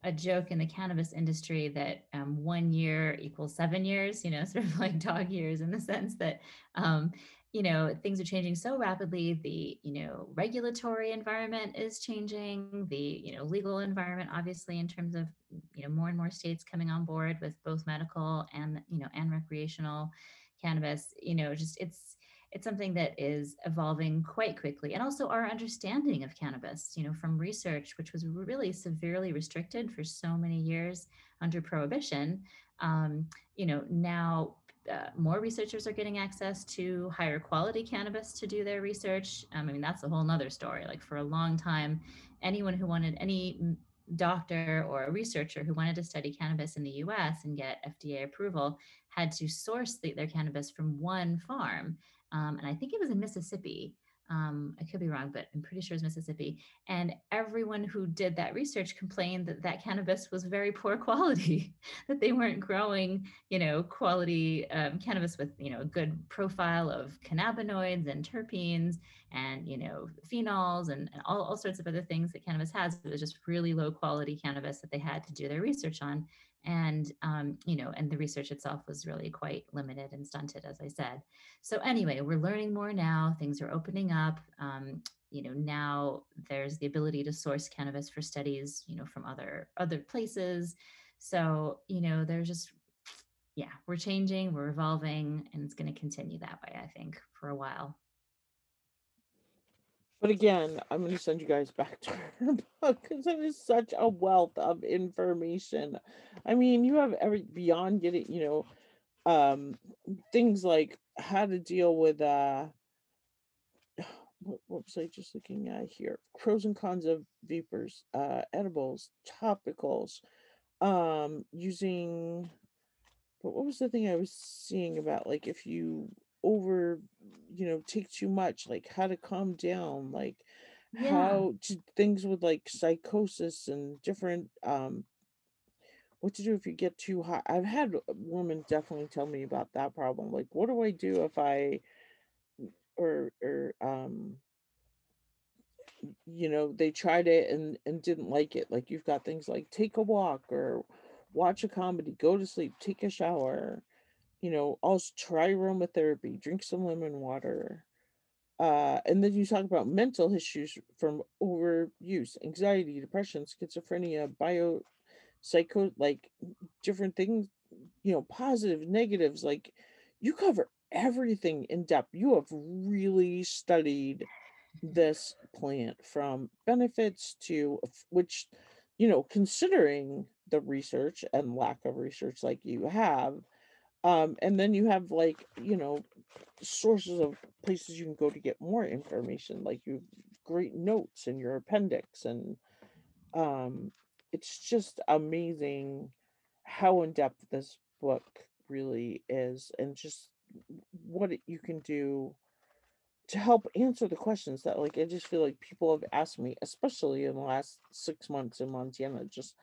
a joke in the cannabis industry that um, one year equals seven years, you know, <laughs> sort of like dog years in the sense that, um, you know, things are changing so rapidly. The, you know, regulatory environment is changing, the, you know, legal environment, obviously, in terms of, you know, more and more states coming on board with both medical and, you know, and recreational cannabis, you know, just it's, it's something that is evolving quite quickly and also our understanding of cannabis you know from research which was really severely restricted for so many years under prohibition. Um, you know now uh, more researchers are getting access to higher quality cannabis to do their research. Um, i mean that's a whole nother story. Like for a long time anyone who wanted any doctor or a researcher who wanted to study cannabis in the us and get fda approval had to source the, their cannabis from one farm um, and I think it was in Mississippi. Um, I could be wrong, but I'm pretty sure it's Mississippi. And everyone who did that research complained that that cannabis was very poor <laughs> quality, that they weren't growing, you know, quality um, cannabis with, you know, a good profile of cannabinoids and terpenes and, you know, phenols and, and all, all sorts of other things that cannabis has. It was just really low quality cannabis that they had to do their research on and um, you know and the research itself was really quite limited and stunted as i said. So anyway we're learning more now things are opening up um, you know now there's the ability to source cannabis for studies you know from other other places. So you know there's just yeah we're changing we're evolving and it's going to continue that way i think for a while but again, I'm going to send you guys back to <laughs> her book because it is such a wealth of information. I mean, you have every beyond getting, you know, um, things like how to deal with uh, <sighs> what, what was I just looking at here? Pros and cons of vapors, uh, edibles, topicals, um, using. But what was the thing I was seeing about like if you over you know take too much like how to calm down like yeah. how to things with like psychosis and different um what to do if you get too high i've had women definitely tell me about that problem like what do i do if i or or um you know they tried it and and didn't like it like you've got things like take a walk or watch a comedy go to sleep take a shower you know, also try aromatherapy, drink some lemon water. Uh, and then you talk about mental issues from overuse, anxiety, depression, schizophrenia, bio psycho like different things, you know, positive, negatives, like you cover everything in depth. You have really studied this plant from benefits to which, you know, considering the research and lack of research like you have, um, and then you have like, you know, sources of places you can go to get more information, like you great notes in your appendix. And um, it's just amazing how in depth this book really is and just what it, you can do to help answer the questions that like I just feel like people have asked me, especially in the last six months in Montana. Just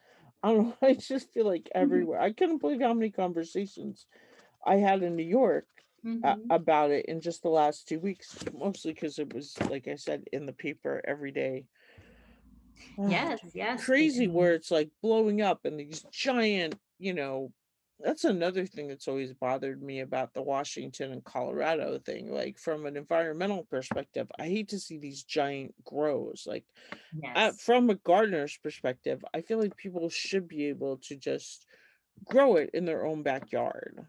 I don't know, <laughs> I just feel like mm-hmm. everywhere. I couldn't believe how many conversations I had in New York mm-hmm. about it in just the last two weeks, mostly because it was, like I said, in the paper every day. Yes, yes. Crazy where it's like blowing up and these giant, you know, that's another thing that's always bothered me about the Washington and Colorado thing. Like from an environmental perspective, I hate to see these giant grows. Like yes. from a gardener's perspective, I feel like people should be able to just grow it in their own backyard.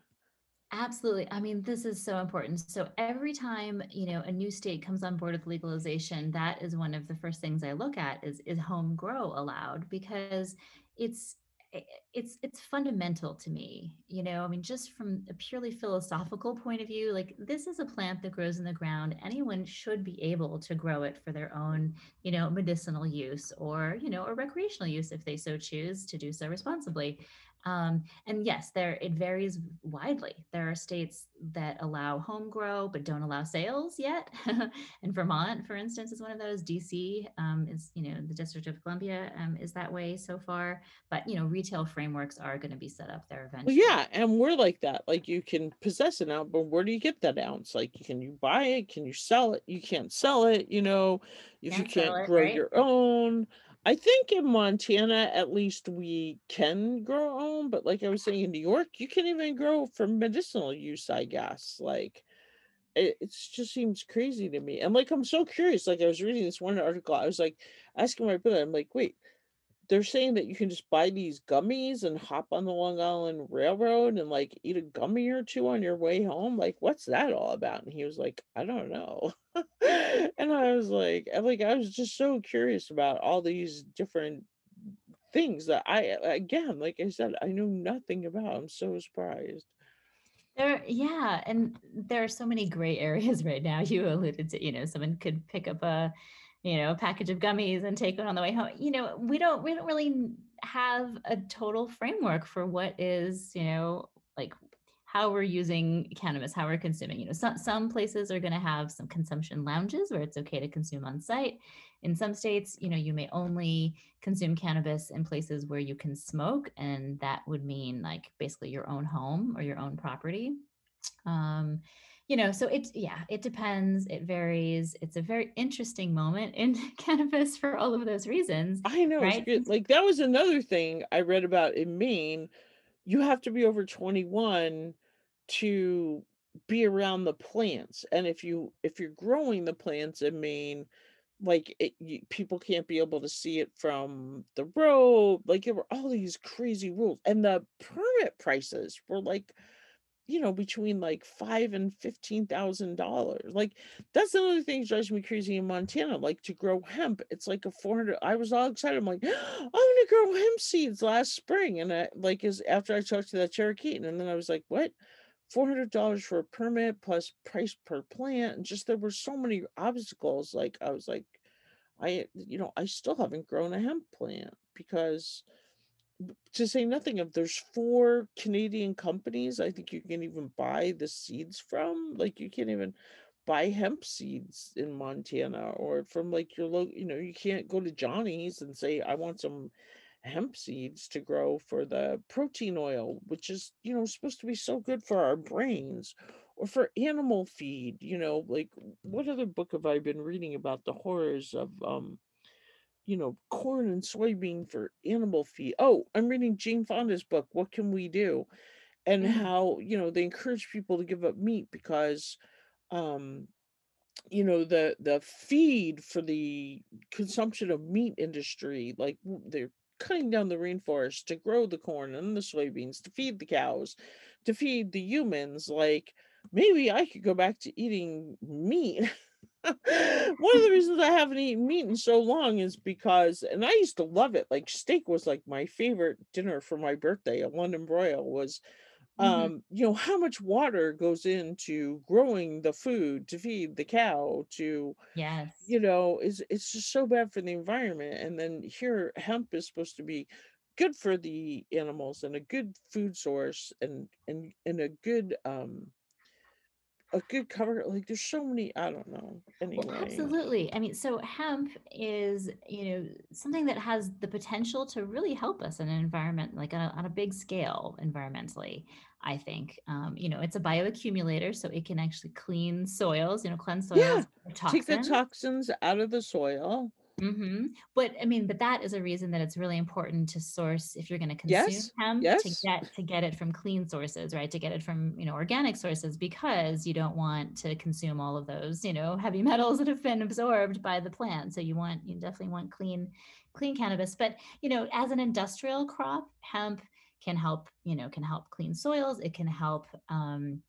Absolutely. I mean, this is so important. So every time, you know, a new state comes on board with legalization, that is one of the first things I look at is is home grow allowed because it's it's it's fundamental to me you know i mean just from a purely philosophical point of view like this is a plant that grows in the ground anyone should be able to grow it for their own you know medicinal use or you know or recreational use if they so choose to do so responsibly um, and yes, there it varies widely. There are states that allow home grow but don't allow sales yet. <laughs> and Vermont, for instance, is one of those. DC um, is, you know, the District of Columbia um, is that way so far. But you know, retail frameworks are going to be set up there eventually. Well, yeah, and we're like that. Like you can possess an ounce, but where do you get that ounce? Like, can you buy it? Can you sell it? You can't sell it. You know, if can't you can't it, grow right? your own. I think in Montana, at least we can grow own, but like I was saying in New York, you can even grow for medicinal use, I guess. Like it, it just seems crazy to me. And like I'm so curious. Like I was reading this one article, I was like asking my brother, I'm like, wait, they're saying that you can just buy these gummies and hop on the Long Island Railroad and like eat a gummy or two on your way home. Like, what's that all about? And he was like, I don't know. <laughs> and I was like, like I was just so curious about all these different things that I again, like I said, I knew nothing about. I'm so surprised. There, yeah, and there are so many gray areas <laughs> right now. You alluded to, you know, someone could pick up a you know, a package of gummies and take it on the way home. You know, we don't we don't really have a total framework for what is, you know, like how we're using cannabis, how we're consuming. You know, some some places are going to have some consumption lounges where it's okay to consume on site. In some states, you know, you may only consume cannabis in places where you can smoke, and that would mean like basically your own home or your own property. Um, you know, so it yeah, it depends. It varies. It's a very interesting moment in <laughs> cannabis for all of those reasons. I know, right? Like that was another thing I read about in Maine. You have to be over 21 to be around the plants and if you if you're growing the plants in Maine like it, you, people can't be able to see it from the road like there were all these crazy rules and the permit prices were like you know between like five and fifteen thousand dollars like that's the another thing that drives me crazy in montana like to grow hemp it's like a 400 i was all excited i'm like <gasps> i'm gonna grow hemp seeds last spring and i like is after i talked to that cherokee and then i was like what? $400 for a permit plus price per plant and just there were so many obstacles like i was like i you know i still haven't grown a hemp plant because to say nothing of there's four canadian companies i think you can even buy the seeds from like you can't even buy hemp seeds in montana or from like your local you know you can't go to johnny's and say i want some hemp seeds to grow for the protein oil, which is, you know, supposed to be so good for our brains, or for animal feed. You know, like what other book have I been reading about the horrors of, um, you know, corn and soybean for animal feed? Oh, I'm reading Jane Fonda's book, What Can We Do? And mm-hmm. how, you know, they encourage people to give up meat because, um, you know the the feed for the consumption of meat industry like they're cutting down the rainforest to grow the corn and the soybeans to feed the cows to feed the humans like maybe i could go back to eating meat <laughs> <laughs> one of the reasons i haven't eaten meat in so long is because and i used to love it like steak was like my favorite dinner for my birthday a london broil was Mm-hmm. um you know how much water goes into growing the food to feed the cow to yes you know is it's just so bad for the environment and then here hemp is supposed to be good for the animals and a good food source and and and a good um a good cover like there's so many i don't know anyway well, absolutely i mean so hemp is you know something that has the potential to really help us in an environment like on a, on a big scale environmentally i think um, you know it's a bioaccumulator so it can actually clean soils you know cleanse soils yeah. take the toxins out of the soil Mm-hmm. But I mean, but that is a reason that it's really important to source if you're going to consume yes. hemp yes. to get to get it from clean sources, right? To get it from you know organic sources because you don't want to consume all of those you know heavy <laughs> metals that have been absorbed by the plant. So you want you definitely want clean clean cannabis. But you know, as an industrial crop, hemp can help you know can help clean soils. It can help. Um,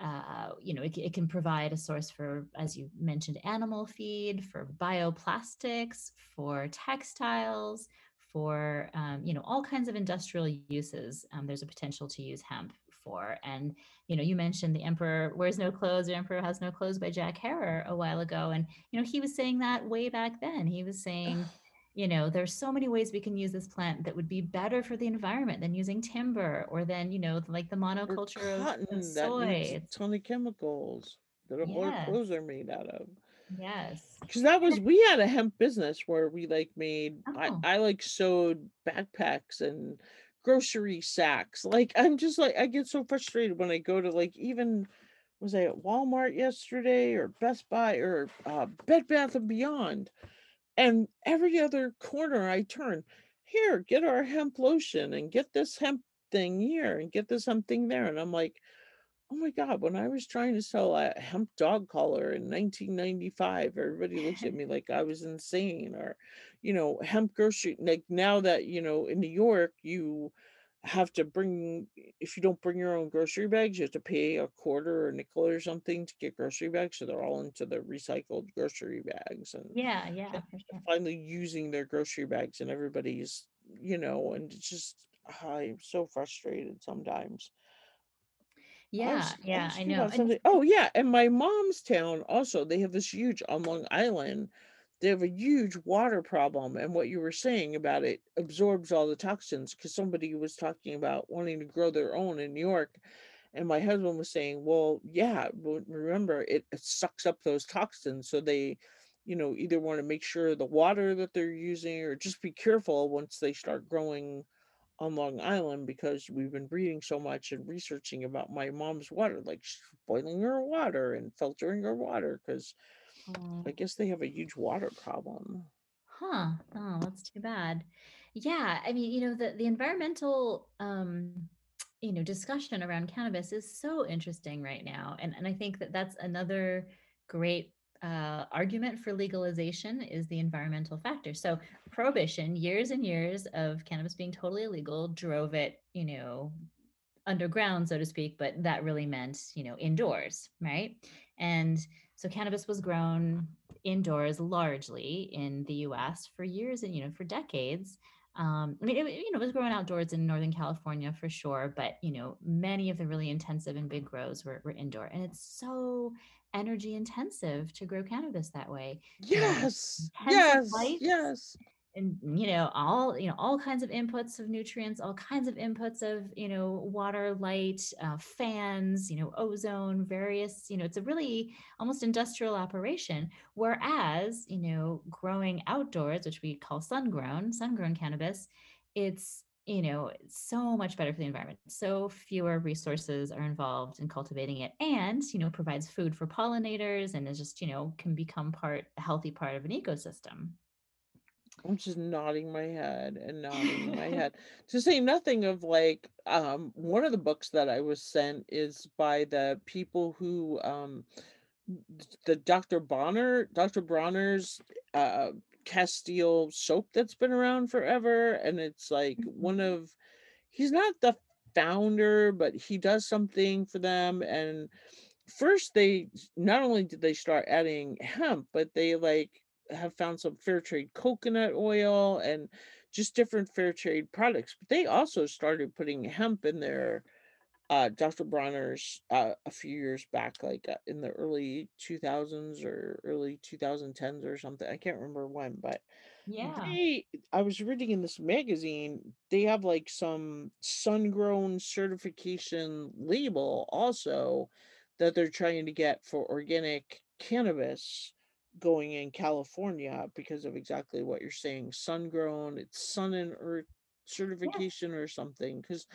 uh, you know, it, it, can provide a source for, as you mentioned, animal feed, for bioplastics, for textiles, for, um, you know, all kinds of industrial uses. Um, there's a potential to use hemp for. And, you know, you mentioned The Emperor Wears No Clothes, The Emperor Has No Clothes by Jack Herer a while ago. And, you know, he was saying that way back then. He was saying, you know there's so many ways we can use this plant that would be better for the environment than using timber or then you know like the monoculture cotton, of, soy. A ton of chemicals that yes. our clothes are made out of. Yes. Because that was we had a hemp business where we like made oh. I, I like sewed backpacks and grocery sacks. Like i'm just like i get so frustrated when i go to like even was i at walmart yesterday or best buy or uh, bed bath and beyond and every other corner I turn, here, get our hemp lotion and get this hemp thing here and get this hemp thing there. And I'm like, oh my God, when I was trying to sell a hemp dog collar in 1995, everybody looked at me <laughs> like I was insane. Or, you know, hemp grocery, like now that, you know, in New York, you have to bring if you don't bring your own grocery bags you have to pay a quarter or a nickel or something to get grocery bags so they're all into the recycled grocery bags and yeah yeah sure. finally using their grocery bags and everybody's you know and it's just i'm so frustrated sometimes yeah was, yeah i, I know oh yeah and my mom's town also they have this huge on long island they have a huge water problem and what you were saying about it absorbs all the toxins because somebody was talking about wanting to grow their own in new york and my husband was saying well yeah remember it, it sucks up those toxins so they you know either want to make sure the water that they're using or just be careful once they start growing on Long Island because we've been reading so much and researching about my mom's water, like boiling her water and filtering her water because. I guess they have a huge water problem. Huh. Oh, that's too bad. Yeah, I mean, you know, the the environmental um you know discussion around cannabis is so interesting right now and and I think that that's another great uh, argument for legalization is the environmental factor. So prohibition, years and years of cannabis being totally illegal, drove it, you know, underground, so to speak, but that really meant, you know, indoors, right? And so cannabis was grown indoors largely in the US for years and, you know, for decades. Um, I mean, it, you know, it was growing outdoors in Northern California for sure, but you know, many of the really intensive and big grows were, were indoor, and it's so energy intensive to grow cannabis that way. Yes, yes, yes and you know all you know all kinds of inputs of nutrients all kinds of inputs of you know water light uh, fans you know ozone various you know it's a really almost industrial operation. Whereas you know growing outdoors which we call sun grown sun grown cannabis it's you know so much better for the environment. So fewer resources are involved in cultivating it and you know provides food for pollinators and is just you know can become part a healthy part of an ecosystem I'm just nodding my head and nodding my <laughs> head. To say nothing of like um one of the books that I was sent is by the people who um the Dr. Bonner, Dr. Bronner's uh Castile soap that's been around forever and it's like one mm-hmm. of he's not the founder but he does something for them and first they not only did they start adding hemp but they like have found some fair trade coconut oil and just different fair trade products. But they also started putting hemp in their uh, Dr. Bronner's uh, a few years back, like uh, in the early 2000s or early 2010s or something. I can't remember when, but yeah, they, I was reading in this magazine, they have like some sun grown certification label also that they're trying to get for organic cannabis going in California because of exactly what you're saying. Sun grown, it's sun and earth certification yeah. or something. Because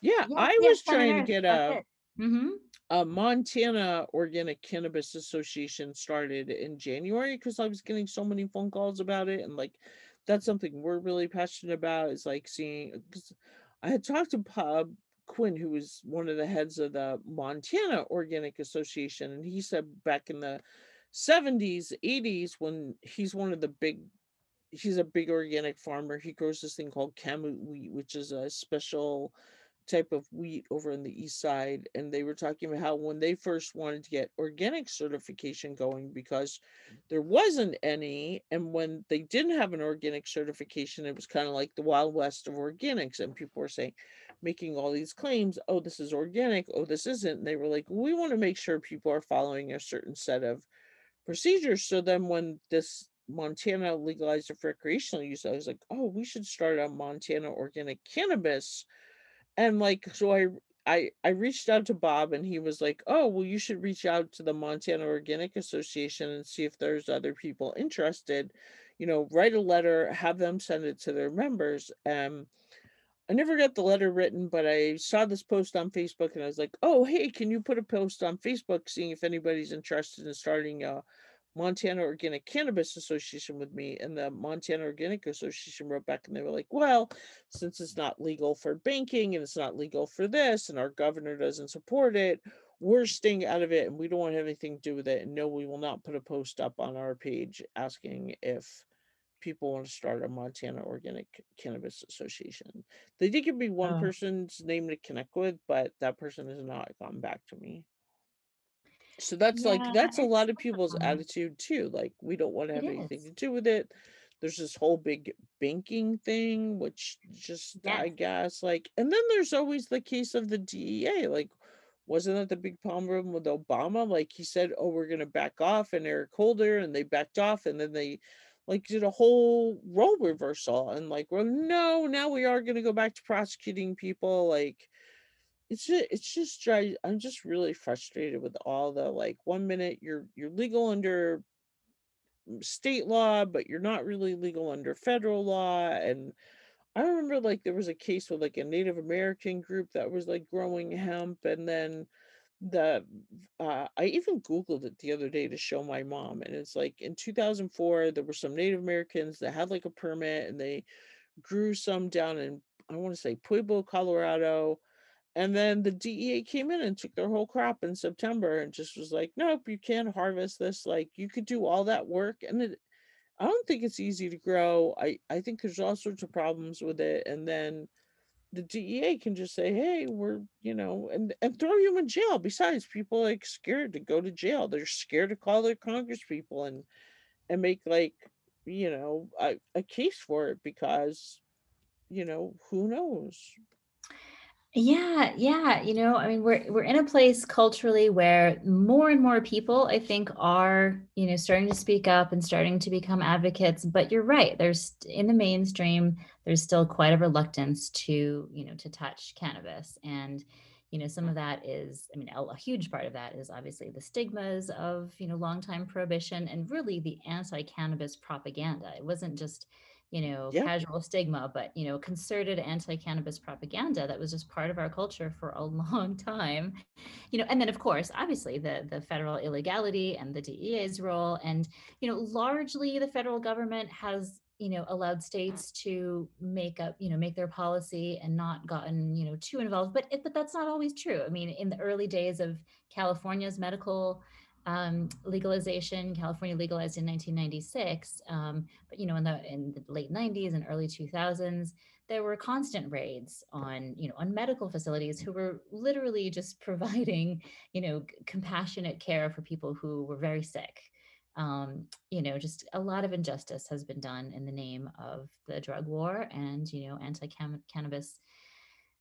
yeah, yeah, I yeah, was trying to get a mm-hmm. a Montana Organic Cannabis Association started in January because I was getting so many phone calls about it and like that's something we're really passionate about is like seeing because I had talked to Bob Quinn, who was one of the heads of the Montana Organic Association, and he said back in the 70s 80s when he's one of the big he's a big organic farmer he grows this thing called kamut wheat which is a special type of wheat over in the east side and they were talking about how when they first wanted to get organic certification going because there wasn't any and when they didn't have an organic certification it was kind of like the wild west of organics and people were saying making all these claims oh this is organic oh this isn't and they were like we want to make sure people are following a certain set of procedures. So then when this Montana legalized it for recreational use, I was like, oh, we should start a Montana organic cannabis. And like, so I I I reached out to Bob and he was like, "Oh, well you should reach out to the Montana Organic Association and see if there's other people interested. You know, write a letter, have them send it to their members." Um I never got the letter written, but I saw this post on Facebook and I was like, oh, hey, can you put a post on Facebook seeing if anybody's interested in starting a Montana Organic Cannabis Association with me? And the Montana Organic Association wrote back and they were like, well, since it's not legal for banking and it's not legal for this and our governor doesn't support it, we're staying out of it and we don't want to have anything to do with it. And no, we will not put a post up on our page asking if people want to start a Montana Organic Cannabis Association. They did give me one oh. person's name to connect with, but that person has not gotten back to me. So that's yeah, like that's a lot of people's attitude too. Like we don't want to have anything is. to do with it. There's this whole big banking thing, which just yes. I guess like, and then there's always the case of the DEA. Like, wasn't that the big problem with Obama? Like he said, "Oh, we're going to back off," and Eric Holder, and they backed off, and then they like did a whole role reversal and like well no now we are going to go back to prosecuting people like it's just it's just dry. I'm just really frustrated with all the like one minute you're you're legal under state law, but you're not really legal under federal law. And I remember like there was a case with like a Native American group that was like growing hemp, and then the uh, I even googled it the other day to show my mom, and it's like in 2004 there were some Native Americans that had like a permit, and they grew some down in I want to say Pueblo, Colorado. And then the DEA came in and took their whole crop in September and just was like, nope, you can't harvest this. Like you could do all that work. And it, I don't think it's easy to grow. I, I think there's all sorts of problems with it. And then the DEA can just say, hey, we're, you know, and, and throw you in jail. Besides, people like scared to go to jail. They're scared to call their Congress people and and make like, you know, a, a case for it because, you know, who knows? Yeah, yeah. You know, I mean, we're we're in a place culturally where more and more people, I think, are, you know, starting to speak up and starting to become advocates. But you're right. There's in the mainstream, there's still quite a reluctance to, you know, to touch cannabis. And, you know, some of that is, I mean, a, huge part of that is obviously the stigmas of, you know, longtime prohibition and really the anti-cannabis propaganda. It wasn't just you know, Yeah. casual stigma, but you know, concerted anti-cannabis propaganda that was just part of our culture for a <laughs> long time. You know, and then of course, obviously the the federal illegality and the DEA's role and you know, largely the federal government has you know allowed states to make up you know make their policy and not gotten you know too involved but it, but that's not always true i mean in the early days of california's medical um, legalization. California legalized in 1996, um, but you know, in the in the late 90s and early 2000s, there were constant raids on you know on medical facilities who were literally just <laughs> providing you know compassionate care for people who were very sick. Um, you know, just a lot of injustice has been done in the name of the drug war and you know anti-cannabis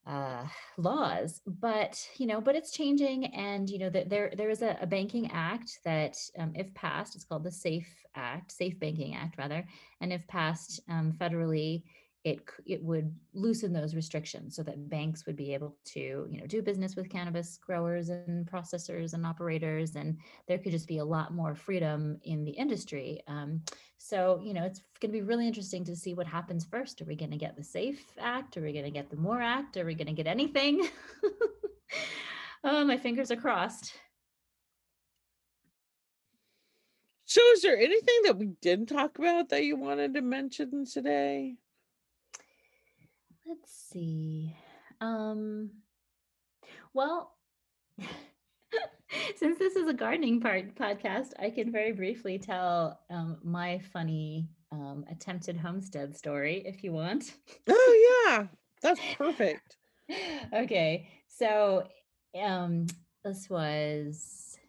uh, laws, but you know, but it's changing, and you know, that there there is a, a banking act that, um, if passed, it's called the Safe Act, Safe Banking Act rather, and if passed um, federally, it it would loosen those restrictions so that banks would be able to you know do business with cannabis growers and processors and operators and there could just be a lot more freedom in the industry. Um, so you know it's going to be really interesting to see what happens first. Are we going to get the safe act? Are we going to get the more act? Are we going to get anything? <laughs> Oh my fingers are crossed. So is there anything that we didn't talk about that you wanted to mention today Let's see. Um, well, <laughs> since this is a gardening part podcast, I can very briefly tell um, my funny um, attempted homestead story if you want. Oh yeah, that's <laughs> perfect. okay, so um, this was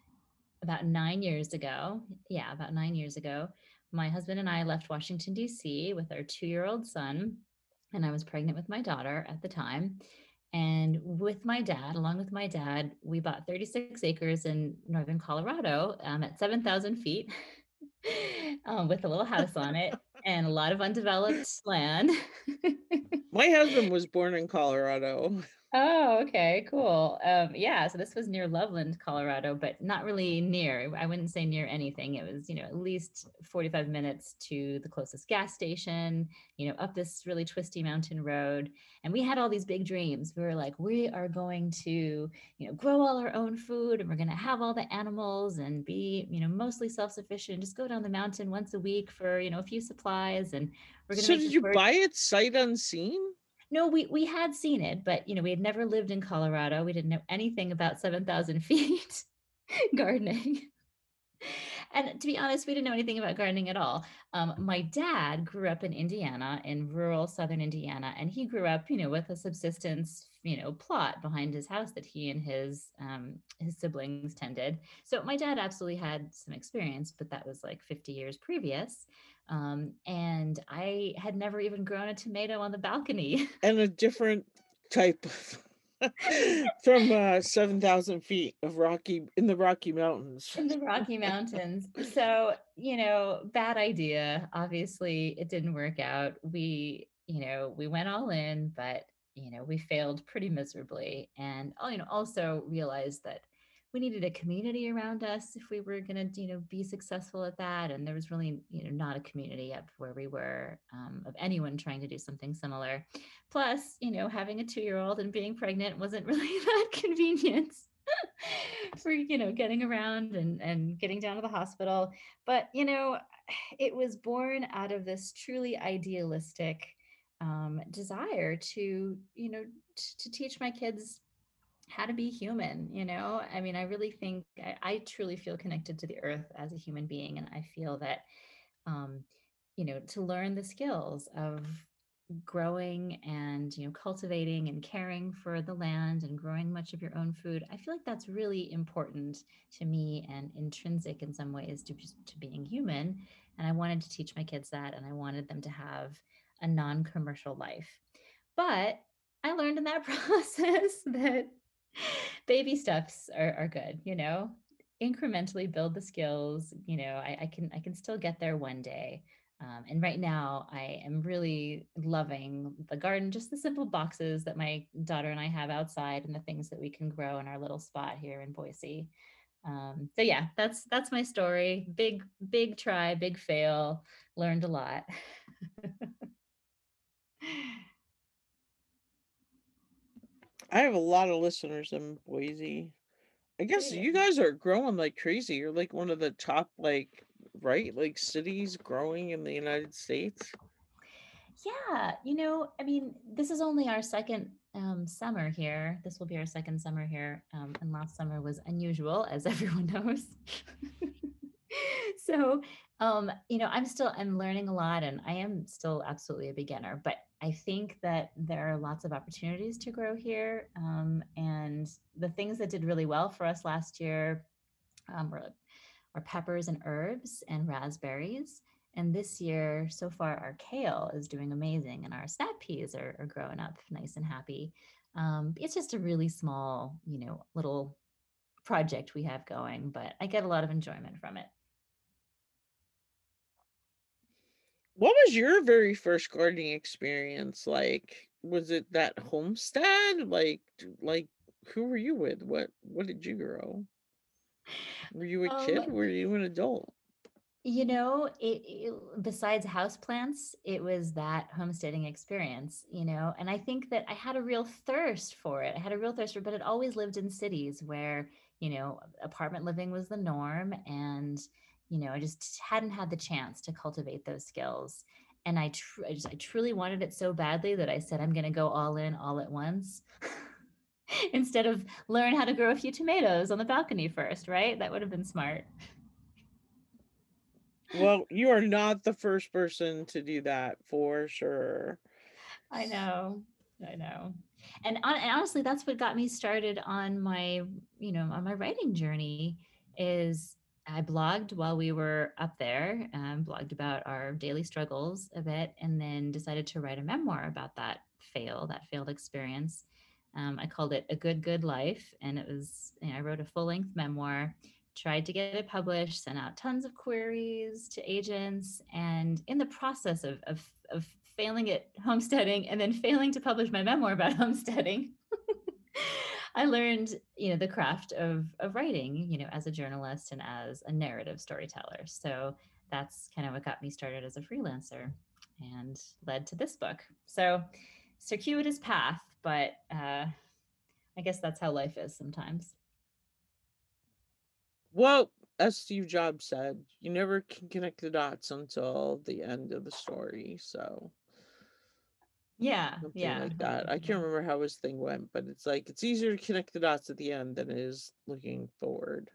about nine years ago. Yeah, about nine years ago. My husband and I left Washington D.C. with our two-year-old son and I was pregnant with my daughter at the time. And with my dad, along with my dad, we bought 36 acres in northern Colorado um, at 7,000 feet <laughs> um, with a little house on it and a lot of undeveloped land. <laughs> my husband was born in Colorado. Oh, okay, cool. Um, yeah, so this was near Loveland, Colorado, but not really near. I wouldn't say near anything. It was, you know, at least 45 minutes to the closest gas station, you know, up this really twisty mountain road. And we had all these big dreams. We were like, we are going to, you know, grow all our own food and we're going to have all the animals and be, you know, mostly self-sufficient. Just go down the mountain once a week for, you know, a few supplies and we're going to So did you buy it sight unseen? No, we we had seen it, but you know, we had never lived in Colorado. We didn't know anything about 7,000 <laughs> feet gardening. And to be honest, we didn't know anything about gardening at all. Um, my dad grew up in Indiana, in rural southern Indiana, and he grew up, you know, with a subsistence, you know, plot behind his house that he and his um, his siblings tended. So my dad absolutely had some experience, but that was like 50 years previous. Um, and I had never even grown a tomato on the balcony. <laughs> And a different type of <laughs> from uh, 7,000 feet of Rocky in the Rocky Mountains. In the Rocky Mountains. So, you know, bad idea. Obviously, it didn't work out. We, you know, we went all in, but you know, we failed pretty miserably. And, you know, also realized that we needed a community around us if we were going to, you know, be successful at that. And there was really, you know, not a community up where we were um, of anyone trying to do something similar. Plus, you know, having a two-year-old and being pregnant wasn't <laughs> really that convenient <laughs> for, you know, getting around and, and getting down to the hospital. But, you know, <sighs> it was born out of this truly idealistic um, desire to, you know, t- to teach my kids how to be human you know? I mean i really think I, I, truly feel connected to the earth as a human being and i feel that um you know to learn the skills of growing and you know cultivating and caring for the land and growing much of your own food i feel like that's really important to me and intrinsic in some ways to to being human and i wanted to teach my kids that and i wanted them to have a non-commercial life. But i learned in that <laughs> process that <laughs> baby steps are, are good, you know, incrementally build the skills, you know, I, I can, I can still get there one day. Um, and right now I am really loving the garden, just the simple boxes that my daughter and I have outside and the things that we can grow in our little spot here in Boise. Um, so yeah, that's, that's my story. Big, big try, big fail, learned a lot. <laughs> I have a lot of listeners in Boise. I guess you guys are growing like crazy. You're like one of the top, like, right, like cities growing in the United States. Yeah, you know, I mean, this is only our second um, summer here. This will be our second summer here, um, and last summer was unusual, as <laughs> everyone knows. <laughs> so, um, you know, I'm still I'm learning a lot, and I am still absolutely a beginner. But I think that there are lots of opportunities to grow here. Um, and the things that did really well for us last year um, were, were peppers and herbs and raspberries. And this year, so far, our kale is doing amazing, and our snap peas are, are growing up nice and happy. Um, it's just a really small, you know, little project we have going, but I get a lot of enjoyment from it. What was your very first gardening experience like? Was it that homestead? Like, like who were you with? What what did you grow? Were you a kid? Um, Were you an adult? you know, it, it besides houseplants, it was that homesteading experience, you know, and I think that I had a real thirst for it. I had a real thirst for it, but it always lived in cities where, you know, apartment living was the norm and you know, I just hadn't had the chance to cultivate those skills. And I, tr- I just, I truly wanted it so badly that I said, I'm going to go all in all at once. <laughs> Instead of learn how to grow a few tomatoes on the balcony first, right? That would have been smart. Well, you are not the first person to do that for sure. I know. I know. And, on, and honestly, that's what got me started on my, you know, on my writing journey is I blogged while we were up there, um, blogged about our daily struggles a bit, and then decided to write a memoir about that fail, that failed experience. Um, I called it A Good, Good Life. And it was, you know, I wrote a full length memoir, tried to get it published, sent out tons of queries to agents. And in the process of, of, of failing at <laughs> homesteading and then failing to publish my memoir about <laughs> homesteading, I learned, you know, the craft of of writing, you know, as a journalist and as a narrative storyteller. So that's kind of what got me started as a freelancer and led to this book. So circuitous path, but uh, I guess that's how life is sometimes. Well, as Steve Jobs said, you never can connect the dots until the end of the story. So Yeah, something yeah, like that. I can't remember how his thing went, but it's like it's easier to connect the dots at the end than it is looking forward.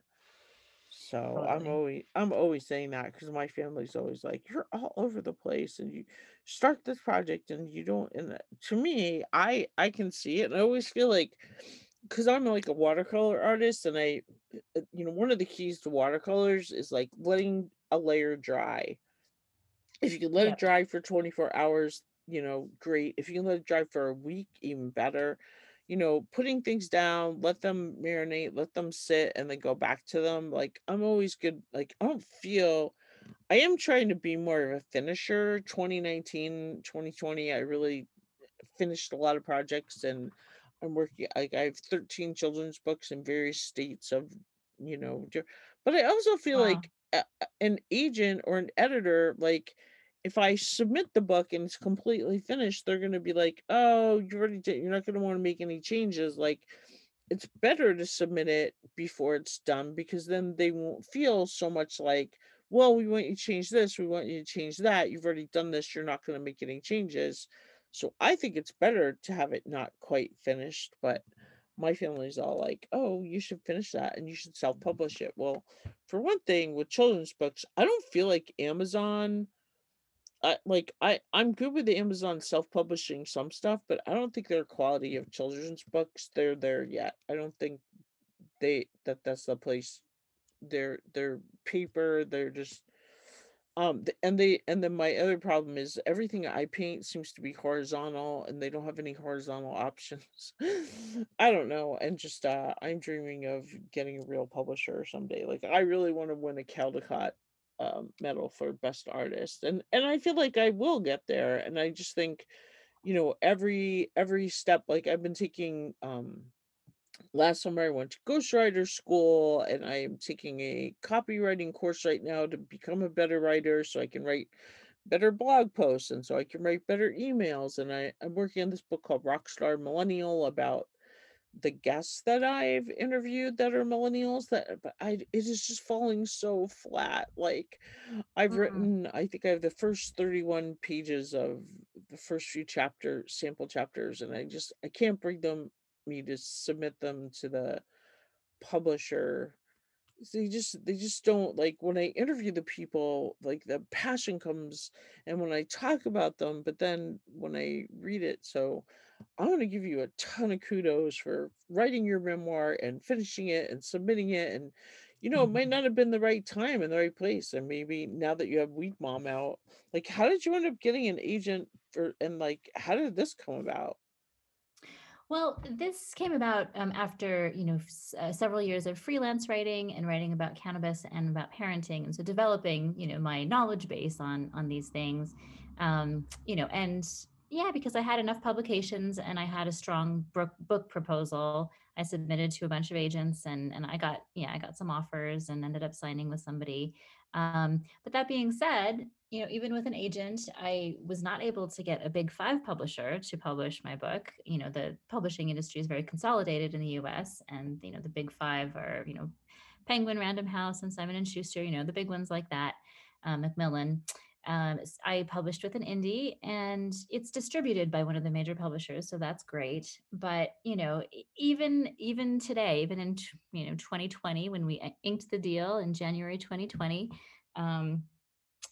So I'm always I'm always saying that because my family's always like, you're all over the place and you start this project and you don't and to me, I I can see it and I always feel like because I'm like a watercolor artist and I uh, you know, one of the keys to watercolors is like letting a layer dry. If you can let it dry for 24 hours, you know, great. If you can let it dry for a week, even better. You know, putting things down, let them marinate, let them sit, and then go back to them. Like, I'm always good. Like, I don't feel, I am trying to be more of a finisher. 2019, 2020, I really finished a lot of projects and I'm working like I have 13 children's books in various states of, you know, but I also feel Wow. like a, an agent or an editor, like if I submit the book and it's completely finished, they're going to be like, "Oh, you already did. You're not going to want to make any changes." Like it's better to submit it before it's done because then they won't feel so much like, "Well, we want you to change this, we want you to change that. You've already done this. You're not going to make any changes." So I think it's better to have it not quite finished, but my family's all like, "Oh, you should finish that and you should self-publish it." Well, for one thing, with children's books, I don't feel like Amazon I like I I'm good with the Amazon self-publishing some stuff, but I don't think their quality of children's books they're there yet. I don't think they that that's the place. Their their paper, they're just um and they and then my other problem is everything I paint seems to be horizontal and they don't have any horizontal <laughs> options. I don't know. And just uh I'm dreaming of getting a real publisher someday. Like I really want to win a Caldecott um medal for best artist. And and I feel like I will get there. And I just think, you know, every every step like I've been taking um last summer I went to ghostwriter school and I am taking a copywriting course right now to become a better writer so I can write better blog posts and so I can write better emails. And I, I'm working on this book called Rockstar Millennial about the guests that I've interviewed that are millennials that but I it is just falling so flat. Like I've Mm, written I think I have the first 31 pages of the first few chapter sample chapters and I just I can't bring them me to submit them to the publisher they just they just don't like when I interview the people, like the passion comes and when I talk about them, but then when I read it, so I want to give you a ton of kudos for writing your memoir and finishing it and submitting it. And you know, it might <laughs> not have been the right time and the right place. And maybe now that you have Weed Mom out, like how did you end up getting an agent for and like how did this come about? Well, this came about um, after you know s- uh, several years of freelance writing and writing about cannabis and about parenting, and so developing you know my knowledge base on on these things, um, you know, and yeah, because I had enough publications and I had a strong book proposal, I submitted to a bunch of agents and and I got yeah I got some offers and ended up signing with somebody. Um, but that being said, you know, even with an agent, I was not able to get a big five publisher to publish my book. You know, the publishing industry is very consolidated in the US and, you know, the big five are, you know, Penguin, Random House, and Simon and Schuster, you know, the big ones like that, um, Macmillan. Um, I published with an indie and it's distributed by one of the major publishers, so that's great. But you know, even even today, even in you know 2020, when we inked the deal in January 2020, um,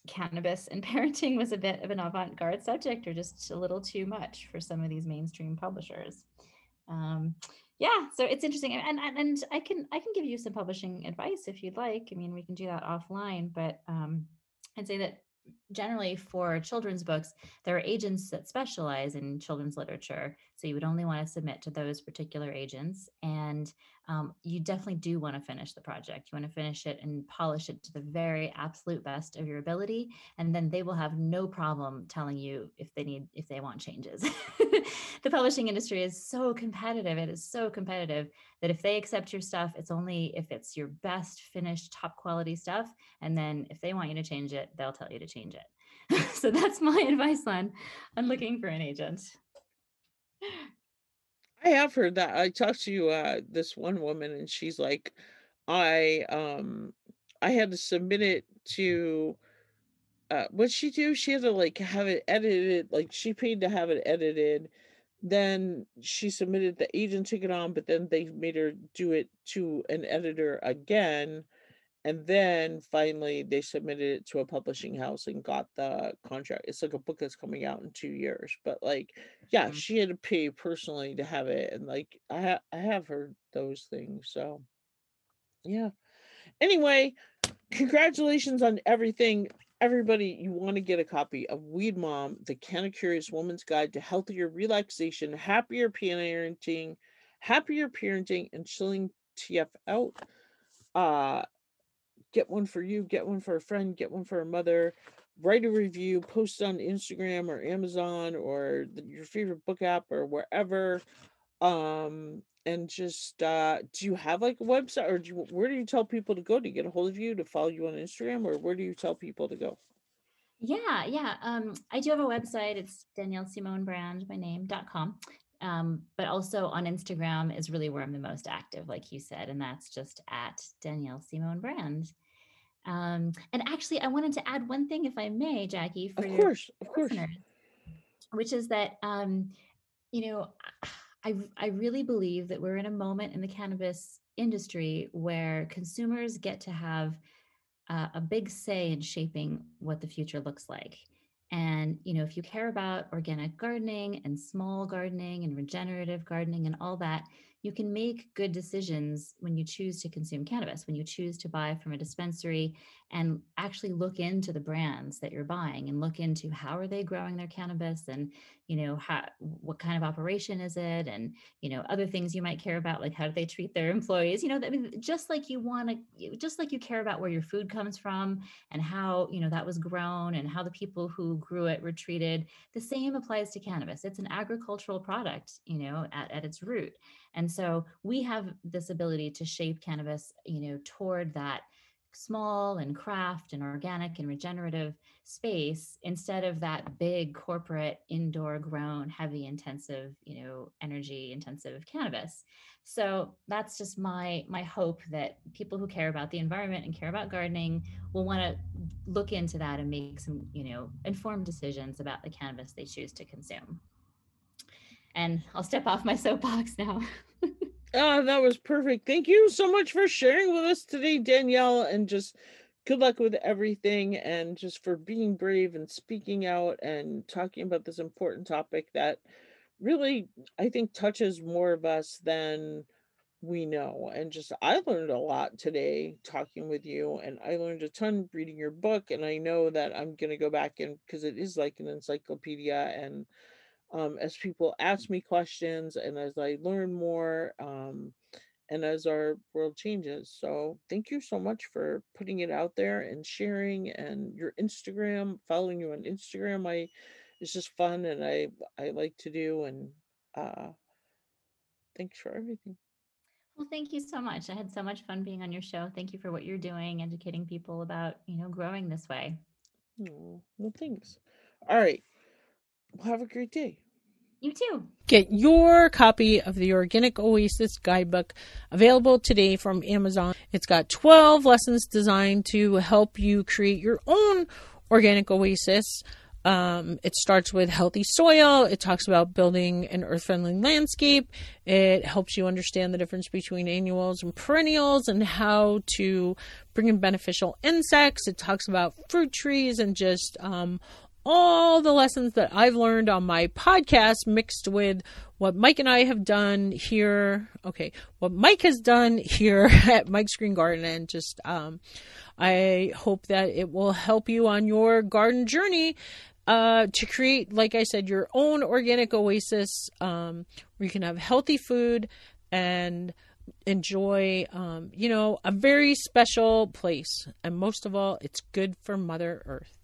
cannabis and <laughs> parenting was a bit of an avant-garde subject or just a little too much for some of these mainstream publishers um, yeah so it's interesting and, and and i can i can give you some publishing advice if you'd like i mean we can do that offline but um, i'd say that generally for children's books there are agents that specialize in children's literature. So you would only want to submit to those particular agents and um, you definitely do want to finish the project. You want to finish it and polish it to the very absolute best of your ability and then they will have no problem telling you if they need if they want changes <laughs> the publishing industry is so competitive it is so competitive that if they accept your stuff it's only if it's your best finished top quality stuff and then if they want you to change it they'll tell you to change it <laughs> so that's my advice on on looking for an agent I have heard that. I talked to uh this one woman and she's like, I um I had to submit it to uh what'd she do? She had to like have it edited, like she paid to have it edited. Then she submitted the agent took it on, but then they made her do it to an editor again. And then finally they submitted it to a publishing house and got the contract. It's like a book that's coming out in 2 years, but, like, yeah, Mhm. she had to pay personally to have it, and, like, I ha I have heard those things, so, yeah. Anyway, congratulations on everything. Everybody, you wanna get a copy of Weed Mom: The Canna-Curious Woman's Guide to Healthier Relaxation, Happier Parenting Happier Parenting, and Chilling TF out. Uh Get one for you, get one for a friend, get one for a mother. write a review, post on Instagram or Amazon or your favorite book app or wherever. Um, and just uh, do you have like a website or do you, where do you tell people to go to get a hold of you to follow you on Instagram or where do you tell people to go? Yeah, yeah. Um, I do have a website. It's Danielle Simone Brand, my name. name.com. Um, but also on Instagram is really where I'm the most active, like you said, and that's just at Danielle Simone Brand. Um, and actually, I wanted to add one thing, if I may, Jackie, for of course, of course, which is that um, you know, I I really believe that we're in a moment in the cannabis industry where consumers get to have uh, a big say in shaping what the future looks like. And, you know, if you care about organic gardening and small gardening and regenerative gardening and all that, you can make good decisions when you choose to consume cannabis, when you choose to buy from a dispensary and actually look into the brands that you're buying and look into how are they growing their cannabis and you know how what kind of operation is it and you know other things you might care about like how do they treat their employees you know i mean just like you want to just like you care about where your food comes from and how you know that was grown and how the people who grew it were treated the same applies to cannabis. It's an agricultural product you know at, at its root and so we have this ability to shape cannabis you know toward that small and craft and organic and regenerative space instead of that big corporate indoor grown heavy intensive you know energy intensive cannabis. So that's just my my hope that people who care about the environment and care about gardening will want to look into that and make some you know informed decisions about the cannabis they choose to consume and i'll step off my <laughs> soapbox now Oh, <laughs> that was perfect. Thank you so much for sharing with us today, Danielle, and just good luck with everything and just for being brave and speaking out and talking about this important topic that really I think touches more of us than we know. And just I learned a lot today talking with you and I learned a ton reading your book and I know that I'm going to go back and because it is like an encyclopedia and um, as people ask me questions and as I learn more um, and as our world changes. So thank you so much for putting it out there and sharing and your Instagram, following you on Instagram. I it's just fun and I I like to do and uh thanks for everything. Well, thank you so much. I had so much fun being on your show. Thank you for what you're doing, educating people about, you know, growing this way. Oh, well, thanks. All right. Well, have a great day. You too. Get your copy of the Organic Oasis Guidebook available today from Amazon. It's got 12 lessons designed to help you create your own organic oasis. Um, it starts with healthy soil. It talks about building an earth friendly landscape. It helps you understand the difference between annuals and perennials and how to bring in beneficial insects. It talks about fruit trees and just um, all the lessons that I've learned on my podcast mixed with what Mike and I have done here. Okay, what Mike has done here <laughs> at Mike's Green Garden, and just um, I hope that it will help you on your garden journey uh, to create, like I said, your own organic oasis um, where you can have healthy food and enjoy, um, you know, a very special place. And most of all, it's good for Mother Earth.